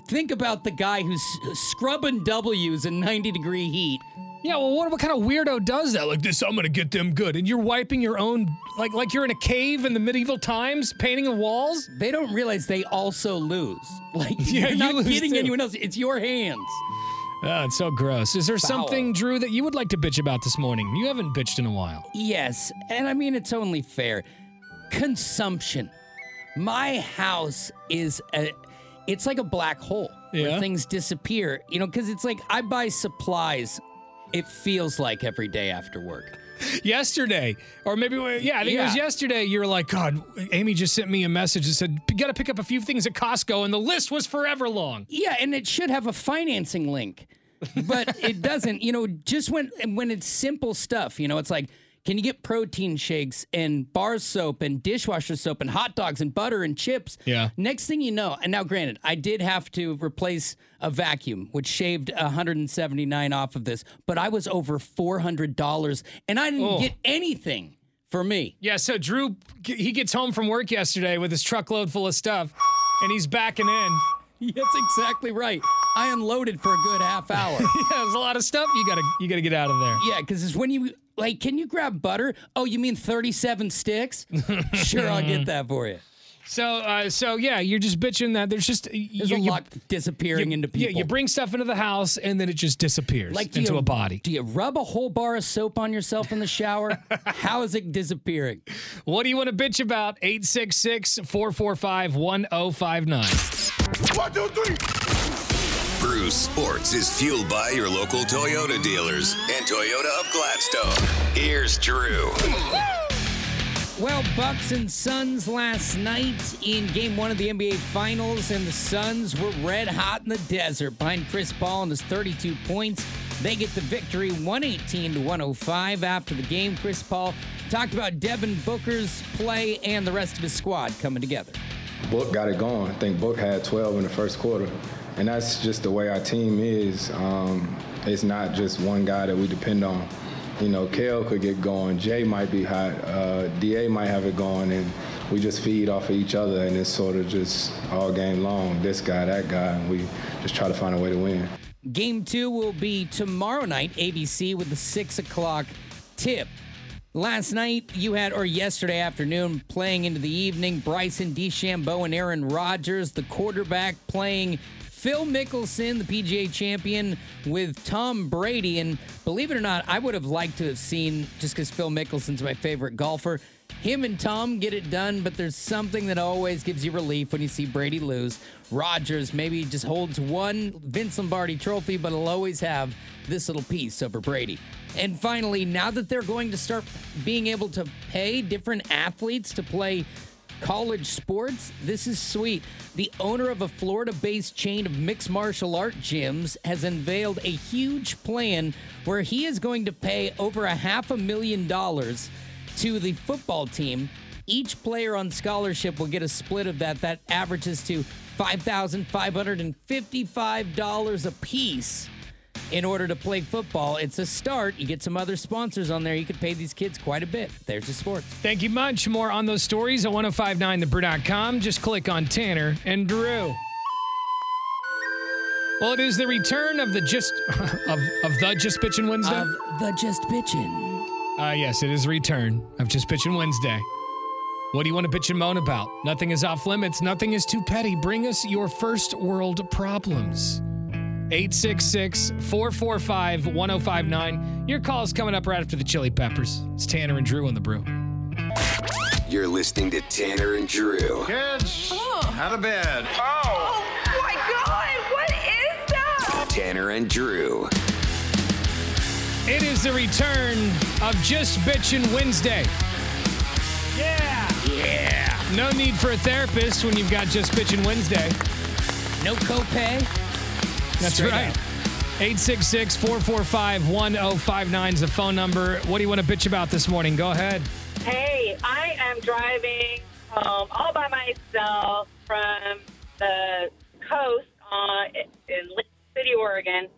Think about the guy who's scrubbing W's in 90 degree heat. Yeah, well, what, what kind of weirdo does that? Like this, I'm gonna get them good, and you're wiping your own, like like you're in a cave in the medieval times, painting the walls. They don't realize they also lose. [LAUGHS] Like Yeah, you're you not too. anyone else. It's your hands. Oh, it's so gross. Is there Foul. something, Drew, that you would like to bitch about this morning? You haven't bitched in a while. Yes, and I mean it's only fair. Consumption. My house is a it's like a black hole Yeah. where things disappear, you know, cuz it's like I buy supplies it feels like every day after work. Yesterday, or maybe yeah, I think it was Yeah. yesterday. You were like, God, Amy just sent me a message that said, "You got to pick up a few things at Costco," and the list was forever long. Yeah, and it should have a financing link, but it [LAUGHS] doesn't. You know, just when when it's simple stuff, you know, it's like, can you get protein shakes and bar soap and dishwasher soap and hot dogs and butter and chips? Yeah. Next thing you know, and now granted, I did have to replace a vacuum, which shaved 179 off of this, but I was over $400, and I didn't Oh. get anything for me. Yeah, so Drew, he gets home from work yesterday with his truckload full of stuff, and he's backing in. [LAUGHS] That's exactly right. I unloaded for a good half hour. [LAUGHS] yeah, there's a lot of stuff you gotta you gotta get out of there. Yeah, because it's when you like, can you grab butter? Oh, you mean 37 sticks? [LAUGHS] sure, I'll get that for you. So, uh, so yeah, you're just bitching that there's just There's you, a you- lot disappearing you- into people. Yeah, you bring stuff into the house and then it just disappears like into you, a body. Do you rub a whole bar of soap on yourself in the shower? How is it disappearing? [LAUGHS] What do you want to bitch about? 866 445 1059. One, two, three. Brew Sports is fueled by your local Toyota dealers and Toyota of Gladstone. Here's Drew. Well, Bucks and Suns last night in game one of the NBA Finals, and the Suns were red hot in the desert behind Chris Paul and his 32 points. They get the victory 118 to 105 after the game. Chris Paul talked about Devin Booker's play and the rest of his squad coming together. Book got it going. I think Book had 12 in the first quarter. And that's just the way our team is. Um, it's not just one guy that we depend on. You know, Kale could get going. Jay might be hot. Uh, DA might have it going. And we just feed off of each other. And it's sort of just all game long. This guy, that guy. And we just try to find a way to win. Game two will be tomorrow night, ABC, with the six o'clock tip. Last night, you had, or yesterday afternoon, playing into the evening, Bryson DeChambeau and Aaron Rodgers, the quarterback, playing Phil Mickelson, the PGA champion, with Tom Brady. And believe it or not, I would have liked to have seen, just because Phil Mickelson's my favorite golfer, him and Tom get it done, but there's something that always gives you relief when you see Brady lose. Rodgers maybe just holds one Vince Lombardi trophy, but he'll always have this little piece over Brady. And finally, now that they're going to start being able to pay different athletes to play college sports, this is sweet. The owner of a Florida based chain of mixed martial art gyms has unveiled a huge plan where he is going to pay over a half a million dollars to the football team. Each player on scholarship will get a split of that. That averages to $5,555 a piece in order to play football. It's a start. You get some other sponsors on there. You could pay these kids quite a bit. There's the sports. Thank you much. More on those stories at 1059thebrew.com. Just click on Tanner and Drew. Well, it is the return of the just [LAUGHS] of, of the Just Bitchin' Wednesday. Of the Just Bitchin'. Uh, yes, it is a return of Just Bitchin' Wednesday. What do you want to bitch and moan about? Nothing is off limits. Nothing is too petty. Bring us your first world problems. 866 445 1059. Your call is coming up right after the Chili Peppers. It's Tanner and Drew on the brew. You're listening to Tanner and Drew. Kids, oh. out of bed. Oh my god, what is that? Tanner and Drew. It is the return of Just Bitchin' Wednesday. Yeah. Yeah. No need for a therapist when you've got Just Bitchin' Wednesday. No copay. That's right. up. 866 445 1059 is the phone number. What do you want to bitch about this morning? Go ahead. Hey, I am driving home all by myself from the coast uh, on, in Lake City, Oregon.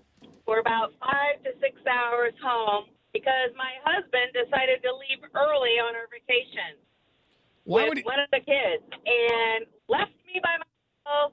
We're about five to six hours home because my husband decided to leave early on our vacation Why with would he- one of the kids and left me by myself.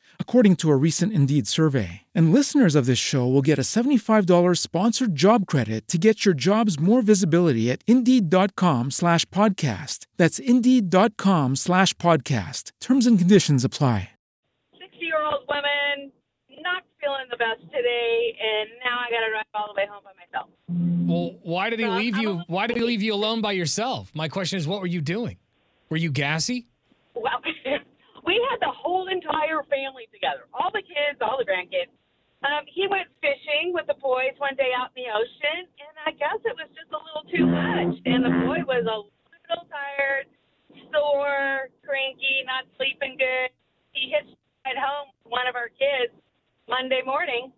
according to a recent Indeed survey. And listeners of this show will get a $75 sponsored job credit to get your jobs more visibility at Indeed.com slash podcast. That's Indeed.com slash podcast. Terms and conditions apply. 60 year old women, not feeling the best today, and now I got to drive all the way home by myself. Well, why did he leave you? Why did he leave you alone by yourself? My question is, what were you doing? Were you gassy? Well, [LAUGHS] we had the whole entire family together, all the kids, all the grandkids. Um, he went fishing with the boys one day out in the ocean, and I guess it was just a little too much. And the boy was a little tired, sore, cranky, not sleeping good. He hitched at home with one of our kids Monday morning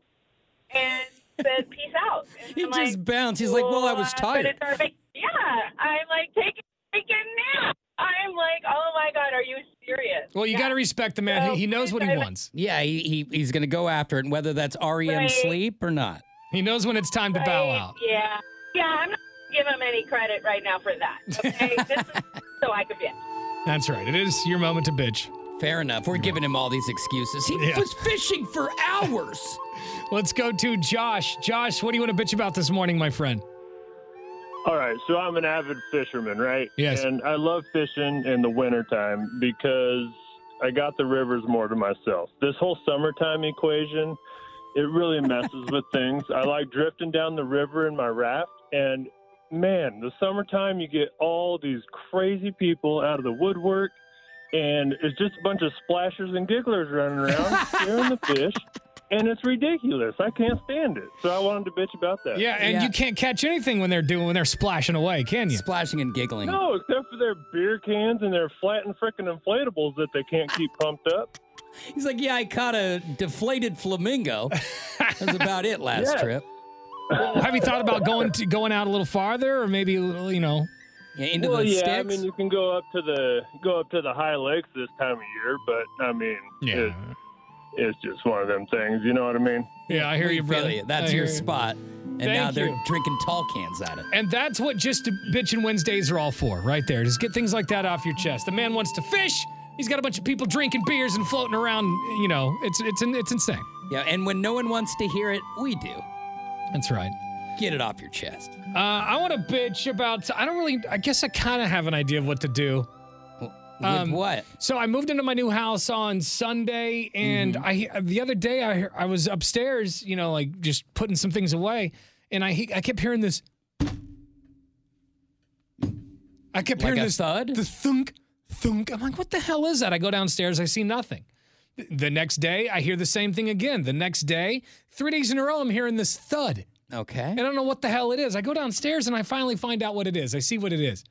and said, "Peace out." And He I'm just like, bounced. He's like, "Well, I was tired." But it's our vac- yeah, I'm like taking taking nap. I'm like, oh my god, are you serious? Well, you got to respect the man. He, he knows what he wants. Yeah, he, he he's gonna go after it, and whether that's REM Right. sleep or not. He knows when it's time to bow out. Yeah, yeah, I'm not gonna give him any credit right now for that. Okay, [LAUGHS] this is so I could bitch. That's right. It is your moment to bitch. Fair enough. We're giving him all these excuses. He Yeah. was fishing for hours. [LAUGHS] Let's go to Josh. Josh, what do you want to bitch about this morning, my friend? All right, so I'm an avid fisherman, right? Yes. And I love fishing in the wintertime because I got the rivers more to myself. This whole summertime equation, it really messes with [LAUGHS] things. I like drifting down the river in my raft, and man, the summertime, you get all these crazy people out of the woodwork, and it's just a bunch of splashers and gigglers running around [LAUGHS] scaring the fish. And it's ridiculous. I can't stand it. So I wanted to bitch about that. Yeah, and you can't catch anything when they're doing when they're splashing away, can you? Splashing and giggling. No, except for their beer cans and their flat and frickin' inflatables that they can't keep pumped up. He's like, yeah, I caught a deflated flamingo. That's about it last [LAUGHS] Yeah. trip. Well, have you thought about going to going out a little farther, or maybe a little, you know? Yeah, into well, the yeah, I sticks. mean, you can go up to the go up to the high lakes this time of year, but I mean, Yeah. it, it's just one of them things. You know what I mean? Yeah, I hear We you, feel brother. you. That's I your spot. And Thank now they're you. drinking tall cans at it. And that's what just bitching Wednesdays are all for, right there. Just get things like that off your chest. The man wants to fish. He's got a bunch of people drinking beers and floating around. You know, it's it's it's insane. Yeah, and when no one wants to hear it, we do. That's right. Get it off your chest. Uh, I want to bitch about. I don't really. I guess I kind of have an idea of what to do. With what? So I moved into my new house on Sunday, and Mm-hmm. I the other day I I was upstairs, you know, like just putting some things away, and I I kept hearing this. I kept Like hearing this thud? the thunk thunk. I'm like, what the hell is that? I go downstairs, I see nothing. The next day, I hear the same thing again. The next day, three days in a row, I'm hearing this thud. Okay. I don't know what the hell it is. I go downstairs and I finally find out what it is. I see what it is.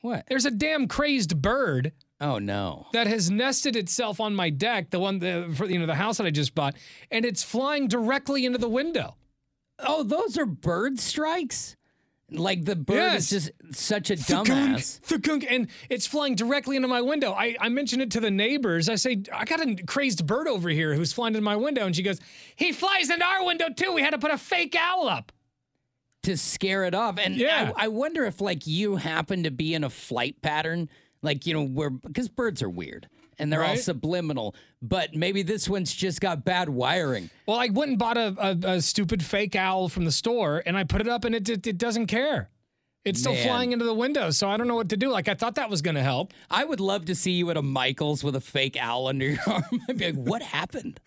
What? There's a damn crazed bird Oh no. that has nested itself on my deck, the one the, for you know the house that I just bought, and it's flying directly into the window. Oh, those are bird strikes? Like the bird Yes. is just such a Thunk, dumbass. thunk, and it's flying directly into my window. I, I mentioned it to the neighbors. I say, I got a crazed bird over here who's flying into my window. And she goes, He flies into our window too. We had to put a fake owl up. to scare it off. And Yeah. I, I wonder if like you happen to be in a flight pattern, like you know, where because birds are weird and they're all subliminal, but maybe this one's just got bad wiring. Well, I went and bought a, a, a stupid fake owl from the store and I put it up and it, it, it doesn't care. It's still Man. flying into the window. So I don't know what to do. Like, I thought that was going to help. I would love to see you at a Michaels with a fake owl under your [LAUGHS] arm. I'd be like, what happened?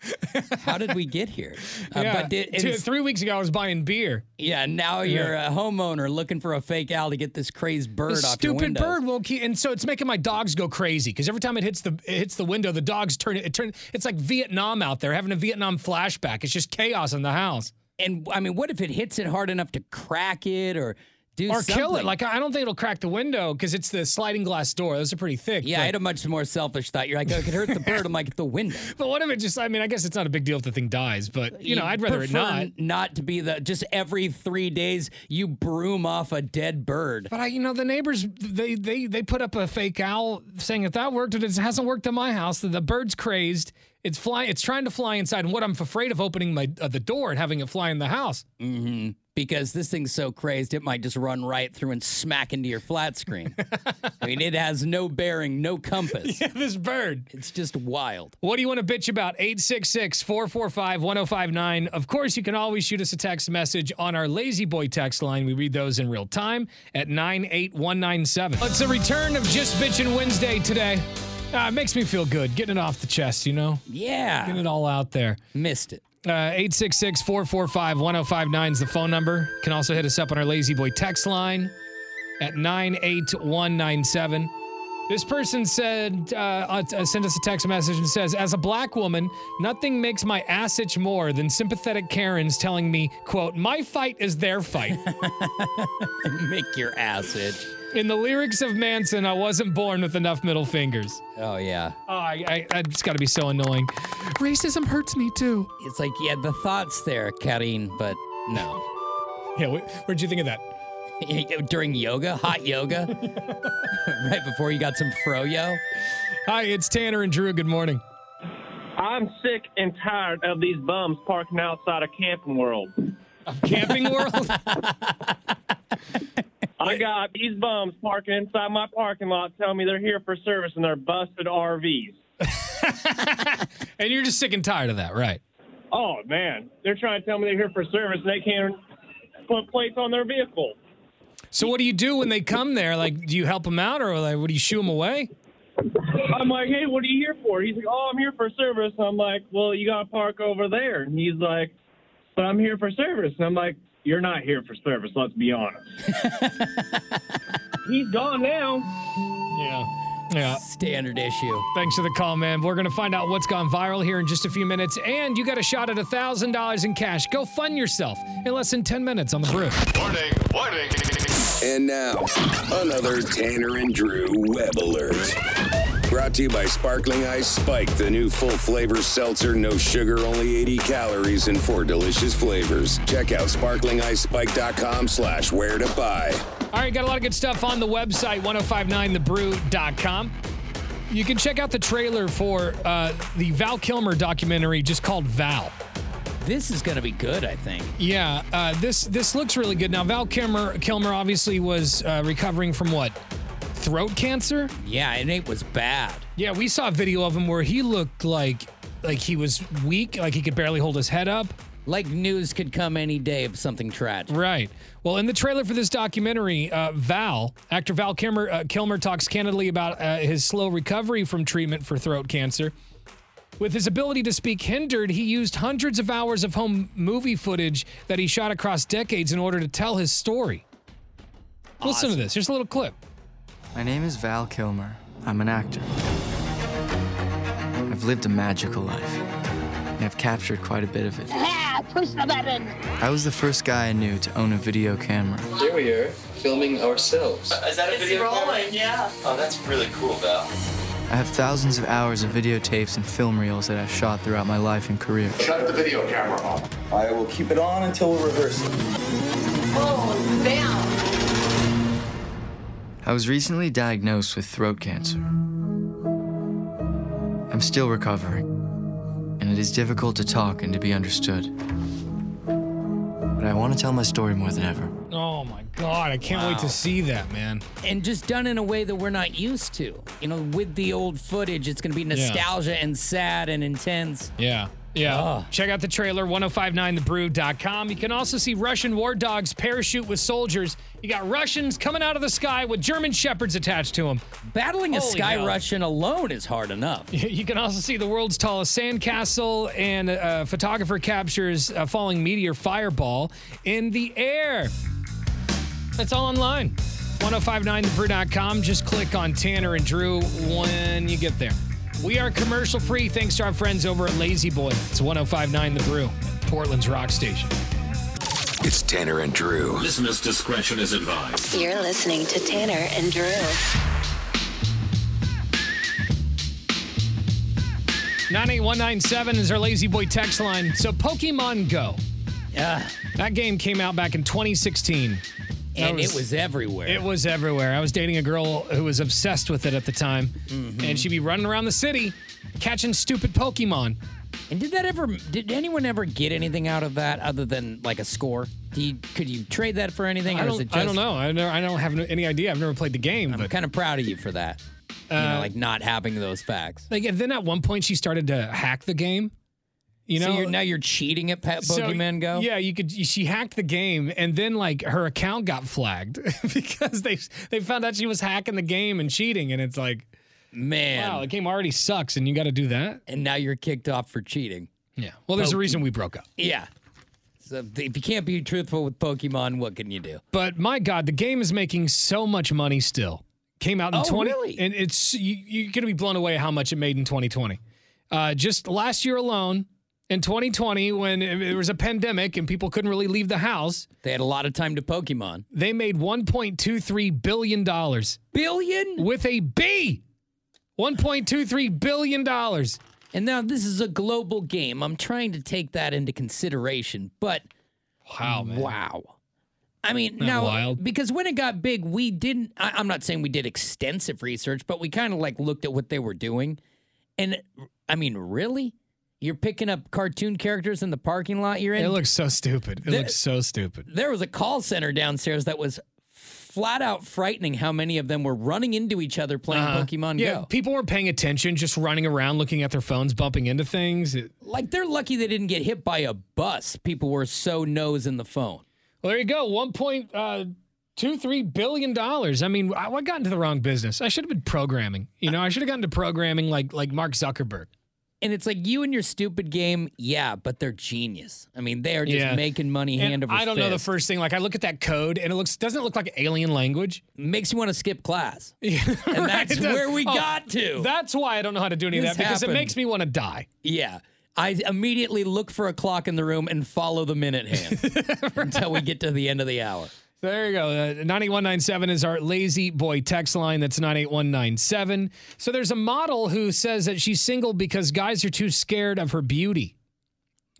How did we get here? Uh, yeah. but it, Two- three weeks ago, I was buying beer. yeah, now you're a homeowner looking for a fake owl to get this crazed bird the off your stupid window. bird will keep, and so it's making my dogs go crazy because every time it hits the it hits the window, the dogs turn it. It turn. It's like Vietnam out there having a Vietnam flashback. It's just chaos in the house. And I mean, what if it hits it hard enough to crack it or do or kill it. Like I don't think it'll crack the window because it's the sliding glass door. Those are pretty thick. Yeah, I had a much more selfish thought. You're like, oh, it could hurt the bird. I'm like, the window. [LAUGHS] But what if it just? I mean, I guess it's not a big deal if the thing dies. But you know, I'd rather it not. Not to be the just every three days you broom off a dead bird. But I, you know, the neighbors they they they put up a fake owl saying if that worked, it hasn't worked in my house. The bird's crazed. It's flying. It's trying to fly inside. And what I'm afraid of opening my uh, the door and having it fly in the house. Mm-hmm. Because this thing's so crazed, it might just run right through and smack into your flat screen. [LAUGHS] I mean, it has no bearing, no compass. Yeah, this bird. It's just wild. What do you want to bitch about? 866 445 1059. Of course, you can always shoot us a text message on our Lazy Boy text line. We read those in real time at 98197. It's a return of Just Bitchin' Wednesday today. Uh, it makes me feel good getting it off the chest, you know? Yeah. Getting it all out there. Missed it. Uh, 866 445 1059 is the phone number. You can also hit us up on our Lazy Boy text line at 98197. This person said, uh, uh, sent us a text message and says, As a black woman, nothing makes my ass itch more than sympathetic Karens telling me, quote, my fight is their fight. [LAUGHS] Make your ass itch. In the lyrics of Manson, I wasn't born with enough middle fingers. Oh, yeah. Oh, I, I, I it's got to be so annoying. Racism hurts me too. It's like, yeah, the thoughts there, Karen, but no. Yeah, wh- where'd you think of that? [LAUGHS] During yoga, hot yoga, [LAUGHS] right before you got some froyo. Hi, it's Tanner and Drew. Good morning. I'm sick and tired of these bums parking outside of Camping World. Camping World? [LAUGHS] I got these bums parking inside my parking lot telling me they're here for service and they're busted RVs. [LAUGHS] And you're just sick and tired of that, right? Oh, man. They're trying to tell me they're here for service and they can't put plates on their vehicle. So what do you do when they come there? Like, do you help them out, or like, what do you shoo them away? I'm like, hey, what are you here for? He's like, oh, I'm here for service. I'm like, well, you got to park over there. And he's like, but I'm here for service. And I'm like, you're not here for service, let's be honest. [LAUGHS] he's gone now. Yeah. Yeah. Standard issue. Thanks for the call, man. We're going to find out what's gone viral here in just a few minutes. And you got a shot at $1,000 in cash. Go fund yourself in less than 10 minutes on the brew. Warning, warning. And now, another Tanner and Drew web alert. Brought to you by Sparkling Ice Spike, the new full flavor seltzer, no sugar, only 80 calories, and four delicious flavors. Check out sparklingicespike.com slash where to buy. All right, got a lot of good stuff on the website, 1059thebrew.com. You can check out the trailer for uh, the Val Kilmer documentary just called Val. This is going to be good, I think. Yeah, uh, this this looks really good. Now, Val Kilmer, Kilmer obviously was uh, recovering from what? Throat cancer? Yeah, and it was bad. Yeah, we saw a video of him where he looked like like he was weak, like he could barely hold his head up. Like news could come any day of something tragic. Right. Well, in the trailer for this documentary, uh, Val, actor Val Kilmer, uh, Kilmer talks candidly about uh, his slow recovery from treatment for throat cancer. With his ability to speak hindered, he used hundreds of hours of home movie footage that he shot across decades in order to tell his story. Listen to this. Here's a little clip. My name is Val Kilmer. I'm an actor. I've lived a magical life, and I've captured quite a bit of it. Ah, push the button. I was the first guy I knew to own a video camera. Here we are, filming ourselves. Is that a It's video camera? rolling, yeah. Oh, that's really cool, Val. I have thousands of hours of videotapes and film reels that I've shot throughout my life and career. Shut the video camera off. I will keep it on until we reverse rehearsing. Oh, Val. I was recently diagnosed with throat cancer. I'm still recovering, and it is difficult to talk and to be understood. But I want to tell my story more than ever. Oh my God, I can't wait to see that, man. And just done in a way that we're not used to. You know, with the old footage, it's going to be nostalgia and sad and intense. Yeah. Yeah. Oh. Check out the trailer, 1059thebrew.com. You can also see Russian war dogs parachute with soldiers. You got Russians coming out of the sky with German shepherds attached to them. Battling a Sky hell. Russian alone is hard enough. [LAUGHS] You can also see the world's tallest sandcastle, and a photographer captures a falling meteor fireball in the air. That's all online. 1059thebrew.com. Just click on Tanner and Drew when you get there. We are commercial free thanks to our friends over at Lazy Boy. It's 1059 The Brew, Portland's rock station. It's Tanner and Drew. Listener's discretion is advised. You're listening to Tanner and Drew. 98197 is our Lazy Boy text line. So, Pokemon Go. Yeah. That game came out back in 2016. And it was everywhere. It was everywhere. I was dating a girl who was obsessed with it at the time, Mm-hmm. and she'd be running around the city catching stupid Pokemon. And did that ever? Did anyone ever get anything out of that other than like a score? You, could you trade that for anything? I or is don't, it just, I don't know. I don't, I don't have any idea. I've never played the game, I'm but kind of proud of you for that. you know, Uh, like not having those facts. like, and then at one point she started to hack the game. You So know, you're, now you're cheating at Pet So, Pokemon Go. Yeah, you could. She hacked the game, and then like her account got flagged [LAUGHS] because they they found out she was hacking the game and cheating, and it's like, man, wow, the game already sucks, and you got to do that. And now you're kicked off for cheating. Yeah. Well, there's a reason we broke up. Yeah. So if you can't be truthful with Pokemon, what can you do? But my God, the game is making so much money still. Came out in Oh, 20 really? and it's you, you're going to be blown away how much it made in 2020. Uh, just last year alone, in 2020, when it it was a pandemic and people couldn't really leave the house, They had a lot of time to Pokemon. they made 1.23 billion dollars Billion? with a B. 1.23 billion dollars. And now this is a global game. I'm trying to take that into consideration, but Wow, man. wow. I mean, Isn't now wild? because when it got big, we didn't. I, I'm not saying we did extensive research, but we kind of like looked at what they were doing, and I mean, really, you're picking up cartoon characters in the parking lot you're in. It looks so stupid. It looks so stupid. there was a call center downstairs that was flat out frightening. How many of them were running into each other playing Uh-huh. Pokemon yeah, Go? people weren't paying attention, just running around, looking at their phones, bumping into things. It- Like they're lucky they didn't get hit by a bus. People were so nose in the phone. well, there you go. One point uh, two three billion dollars. I mean, I, I got into the wrong business. I should have been programming. You know, I should have gotten to programming like like Mark Zuckerberg. And it's like you and your stupid game, yeah, but they're genius. I mean, they are just Yeah. making money And hand over I don't know the fist. first thing. Like I look at that code and it looks doesn't it look like alien language. Makes you want to skip class. [LAUGHS] and that's where we oh, got to. That's why I don't know how to do any of This that because it makes me want to die. Yeah. I immediately look for a clock in the room and follow the minute hand [LAUGHS] until we get to the end of the hour. There you go. Uh, 9197 is our lazy boy text line. That's 98197. So there's a model who says that she's single because guys are too scared of her beauty.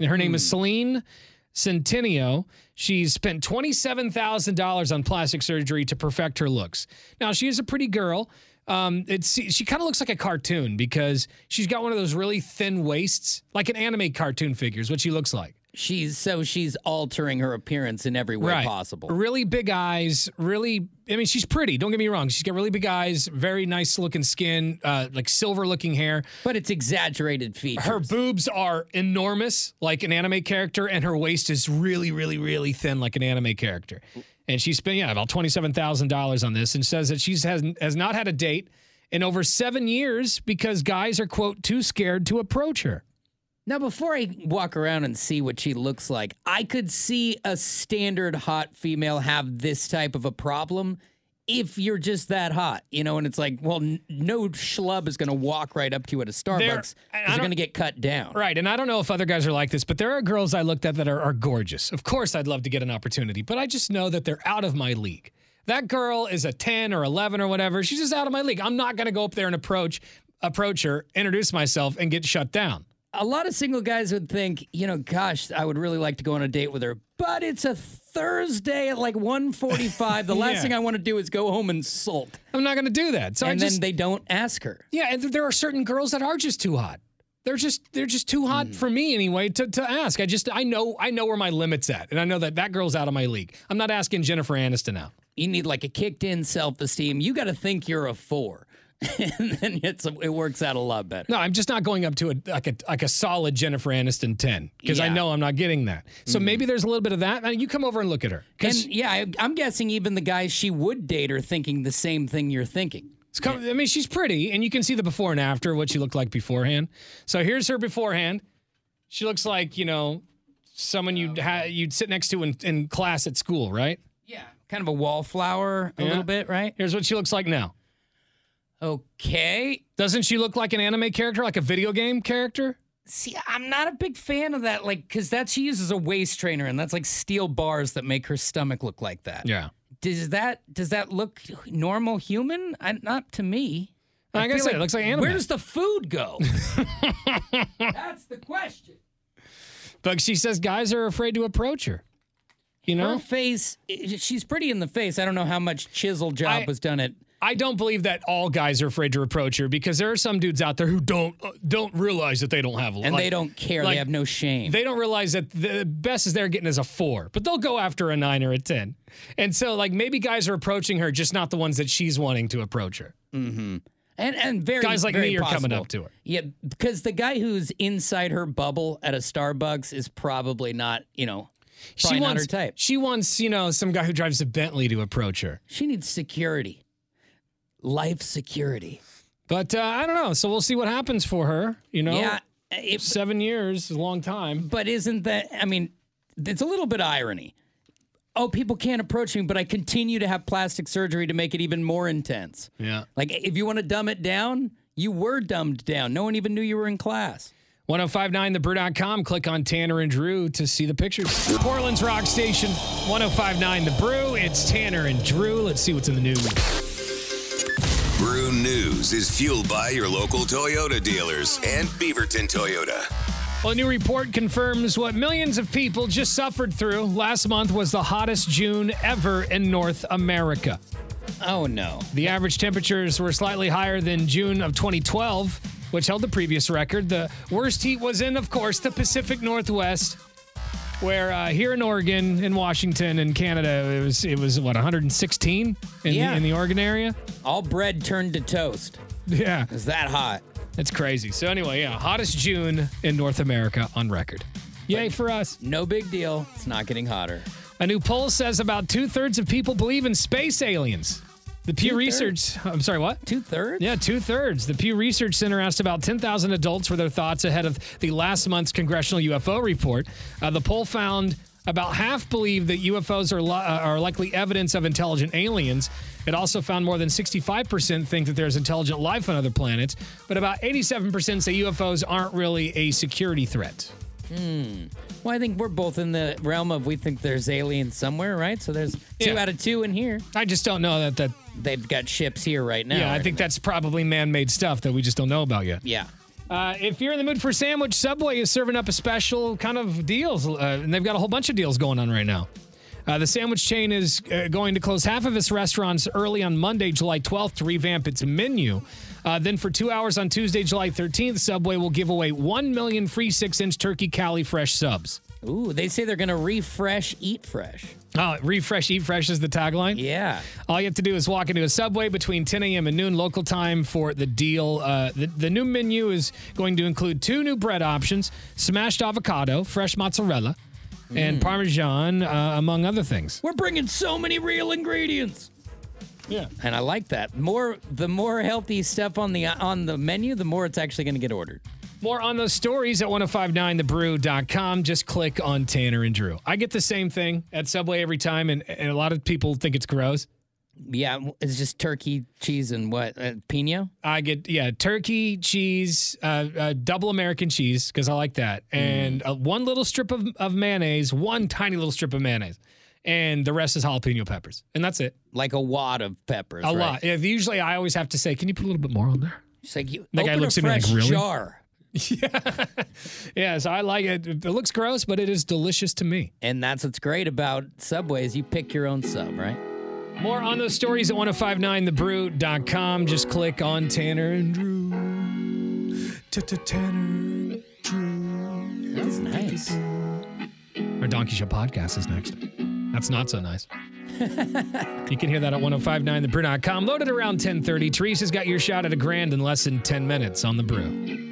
And her name is Celine Centennial. She's spent $27,000 on plastic surgery to perfect her looks. Now, she is a pretty girl. Um, it's she kind of looks like a cartoon because she's got one of those really thin waists, like an anime cartoon figure is what she looks like. She's so she's altering her appearance in every way possible. Really big eyes, really I mean she's pretty, don't get me wrong. She's got really big eyes, very nice looking skin, uh, like silver looking hair. But it's exaggerated features. Her boobs are enormous, like an anime character, and her waist is really, really, really thin, like an anime character. And she spent yeah, about twenty-seven thousand dollars on this and says that she's has has not had a date in over seven years because guys are quote too scared to approach her. Now, before I walk around and see what she looks like, I could see a standard hot female have this type of a problem if you're just that hot, you know, and it's like, well, n- no schlub is going to walk right up to you at a Starbucks There- because I- I they're going to get cut down. Right. And I don't know if other guys are like this, but there are girls I looked at that are, are gorgeous. Of course, I'd love to get an opportunity, but I just know that they're out of my league. That girl is a 10 or 11 or whatever. She's just out of my league. I'm not going to go up there and approach approach her, introduce myself, and get shut down. A lot of single guys would think, you know, gosh, I would really like to go on a date with her, but it's a Thursday at like 1:45. The [LAUGHS] last Yeah. thing I want to do is go home and sulk. I'm not going to do that. So I and just, then they don't ask her. yeah, and there are certain girls that are just too hot. They're just they're just too hot Hmm. for me anyway to, to ask. I just I know I know where my limit's at, and I know that that girl's out of my league. I'm not asking Jennifer Aniston out. You need like a kicked in self esteem. You got to think you're a four. [LAUGHS] and then it's it works out a lot better. No, I'm just not going up to a like a like a solid Jennifer Aniston 10 because I know I'm not getting that. So maybe there's a little bit of that. Uh, You come over and look at her. And yeah, I, I'm guessing even the guys she would date are thinking the same thing you're thinking. it's come- I mean, she's pretty, and you can see the before and after what she looked like beforehand. So here's her beforehand. She looks like you know someone you'd ha- you'd sit next to in, in class at school, right? Yeah, kind of a wallflower a Yeah. little bit, right? Here's what she looks like now. Okay. Doesn't she look like an anime character, like a video game character? See, I'm not a big fan of that, like, because that she uses a waist trainer, and that's like steel bars that make her stomach look like that. Yeah. Does that does that look normal human? I, not to me. Like I feel said, it looks like anime. Where does the food go? [LAUGHS] That's the question. But she says guys are afraid to approach her. You know, Her face, she's pretty in the face. I don't know how much chisel job I- was done at. I don't believe that all guys are afraid to approach her because there are some dudes out there who don't uh, don't realize that they don't have a And like- they don't care. like, they have no shame. They don't realize that the best is they're getting is a four, but they'll go after a nine or a ten. And so, like maybe guys are approaching her, just not the ones that she's wanting to approach her. mm-hmm. And and very Guys like very me are coming up to her. Yeah, because the guy who's inside her bubble at a Starbucks is probably not, you know, she wants her type. She wants, you know, some guy who drives a Bentley to approach her. She needs security, life security. But uh, I don't know. So we'll see what happens for her. You know, Yeah, if, seven years is a long time. but isn't that? I mean, it's a little bit irony. Oh, people can't approach me, but I continue to have plastic surgery to make it even more intense. Yeah. Like, if you want to dumb it down, you were dumbed down. No one even knew you were in class. 1059thebrew.com. Click on Tanner and Drew to see the pictures. Portland's Rock Station, 1059 The Brew. It's Tanner and Drew. Let's see what's in the news. Brew News is fueled by your local Toyota dealers and Beaverton Toyota. Well, a new report confirms what millions of people just suffered through. Last month was the hottest June ever in North America. Oh, no. The average temperatures were slightly higher than June of 2012, which held the previous record. The worst heat was in, of course, the Pacific Northwest, where uh, here in Oregon, in Washington, in Canada, it was it was what 116 in, Yeah. the, in the Oregon area. All bread turned to toast. Yeah, Is that hot? it's crazy. So anyway, yeah, hottest June in North America on record. Yay for us! No big deal. It's not getting hotter. A new poll says about two thirds of people believe in space aliens. The Pew Research, I'm sorry, what? Two thirds? Yeah, two thirds. The Pew Research Center asked about 10,000 adults for their thoughts ahead of the last month's congressional UFO report. Uh, the poll found about half believe that UFOs are, li- uh, are likely evidence of intelligent aliens. It also found more than 65% think that there's intelligent life on other planets, but about 87% say UFOs aren't really a security threat. Hmm. Well, I think we're both in the realm of we think there's aliens somewhere, right? So there's two Yeah. out of two in here. I just don't know that that. They've got ships here right now. yeah, I think that's probably man-made stuff that we just don't know about yet. Yeah. Uh, if you're in the mood for a sandwich, Subway is serving up a special kind of deals, uh, and they've got a whole bunch of deals going on right now. Uh, the sandwich chain is uh, going to close half of its restaurants early on Monday, July 12th, to revamp its menu. Uh, then, for two hours on Tuesday, July 13th, Subway will give away 1 million free six inch turkey Cali Fresh subs. Ooh, they say they're going to refresh, eat fresh. Oh, refresh, eat fresh is the tagline? Yeah. All you have to do is walk into a Subway between 10 a.m. and noon local time for the deal. Uh, the, the new menu is going to include two new bread options smashed avocado, fresh mozzarella, and Mm. Parmesan, uh, among other things. We're bringing so many real ingredients. Yeah. And I like that. More the more healthy stuff on the on the menu, the more it's actually going to get ordered. More on those stories at 1059thebrew.com. Just click on Tanner and Drew. I get the same thing at Subway every time, and, and a lot of people think it's gross. Yeah, it's just turkey, cheese, and what? Uh, pino? I get yeah, turkey, cheese, uh, uh, double American cheese because I like that, and uh, one little strip of, of mayonnaise, one tiny little strip of mayonnaise, and the rest is jalapeno peppers, and that's it. Like a wad of peppers. A right? lot. Yeah, usually, I always have to say, "Can you put a little bit more on there?" It's like you guy open looks a at me like, "Really?" jar. [LAUGHS] Yeah, Yeah, so I like it. It looks gross, but it is delicious to me. And that's what's great about Subway is you pick your own sub, right? More on those stories at 1059thebrew.com. Just click on Tanner and Drew. Tanner Drew. That's nice. Our Donkey Show podcast is next. That's not so nice. [LAUGHS] you can hear that at 1059thebrew.com. Loaded around 1030. Teresa's got your shot at a grand in less than 10 minutes on the brew.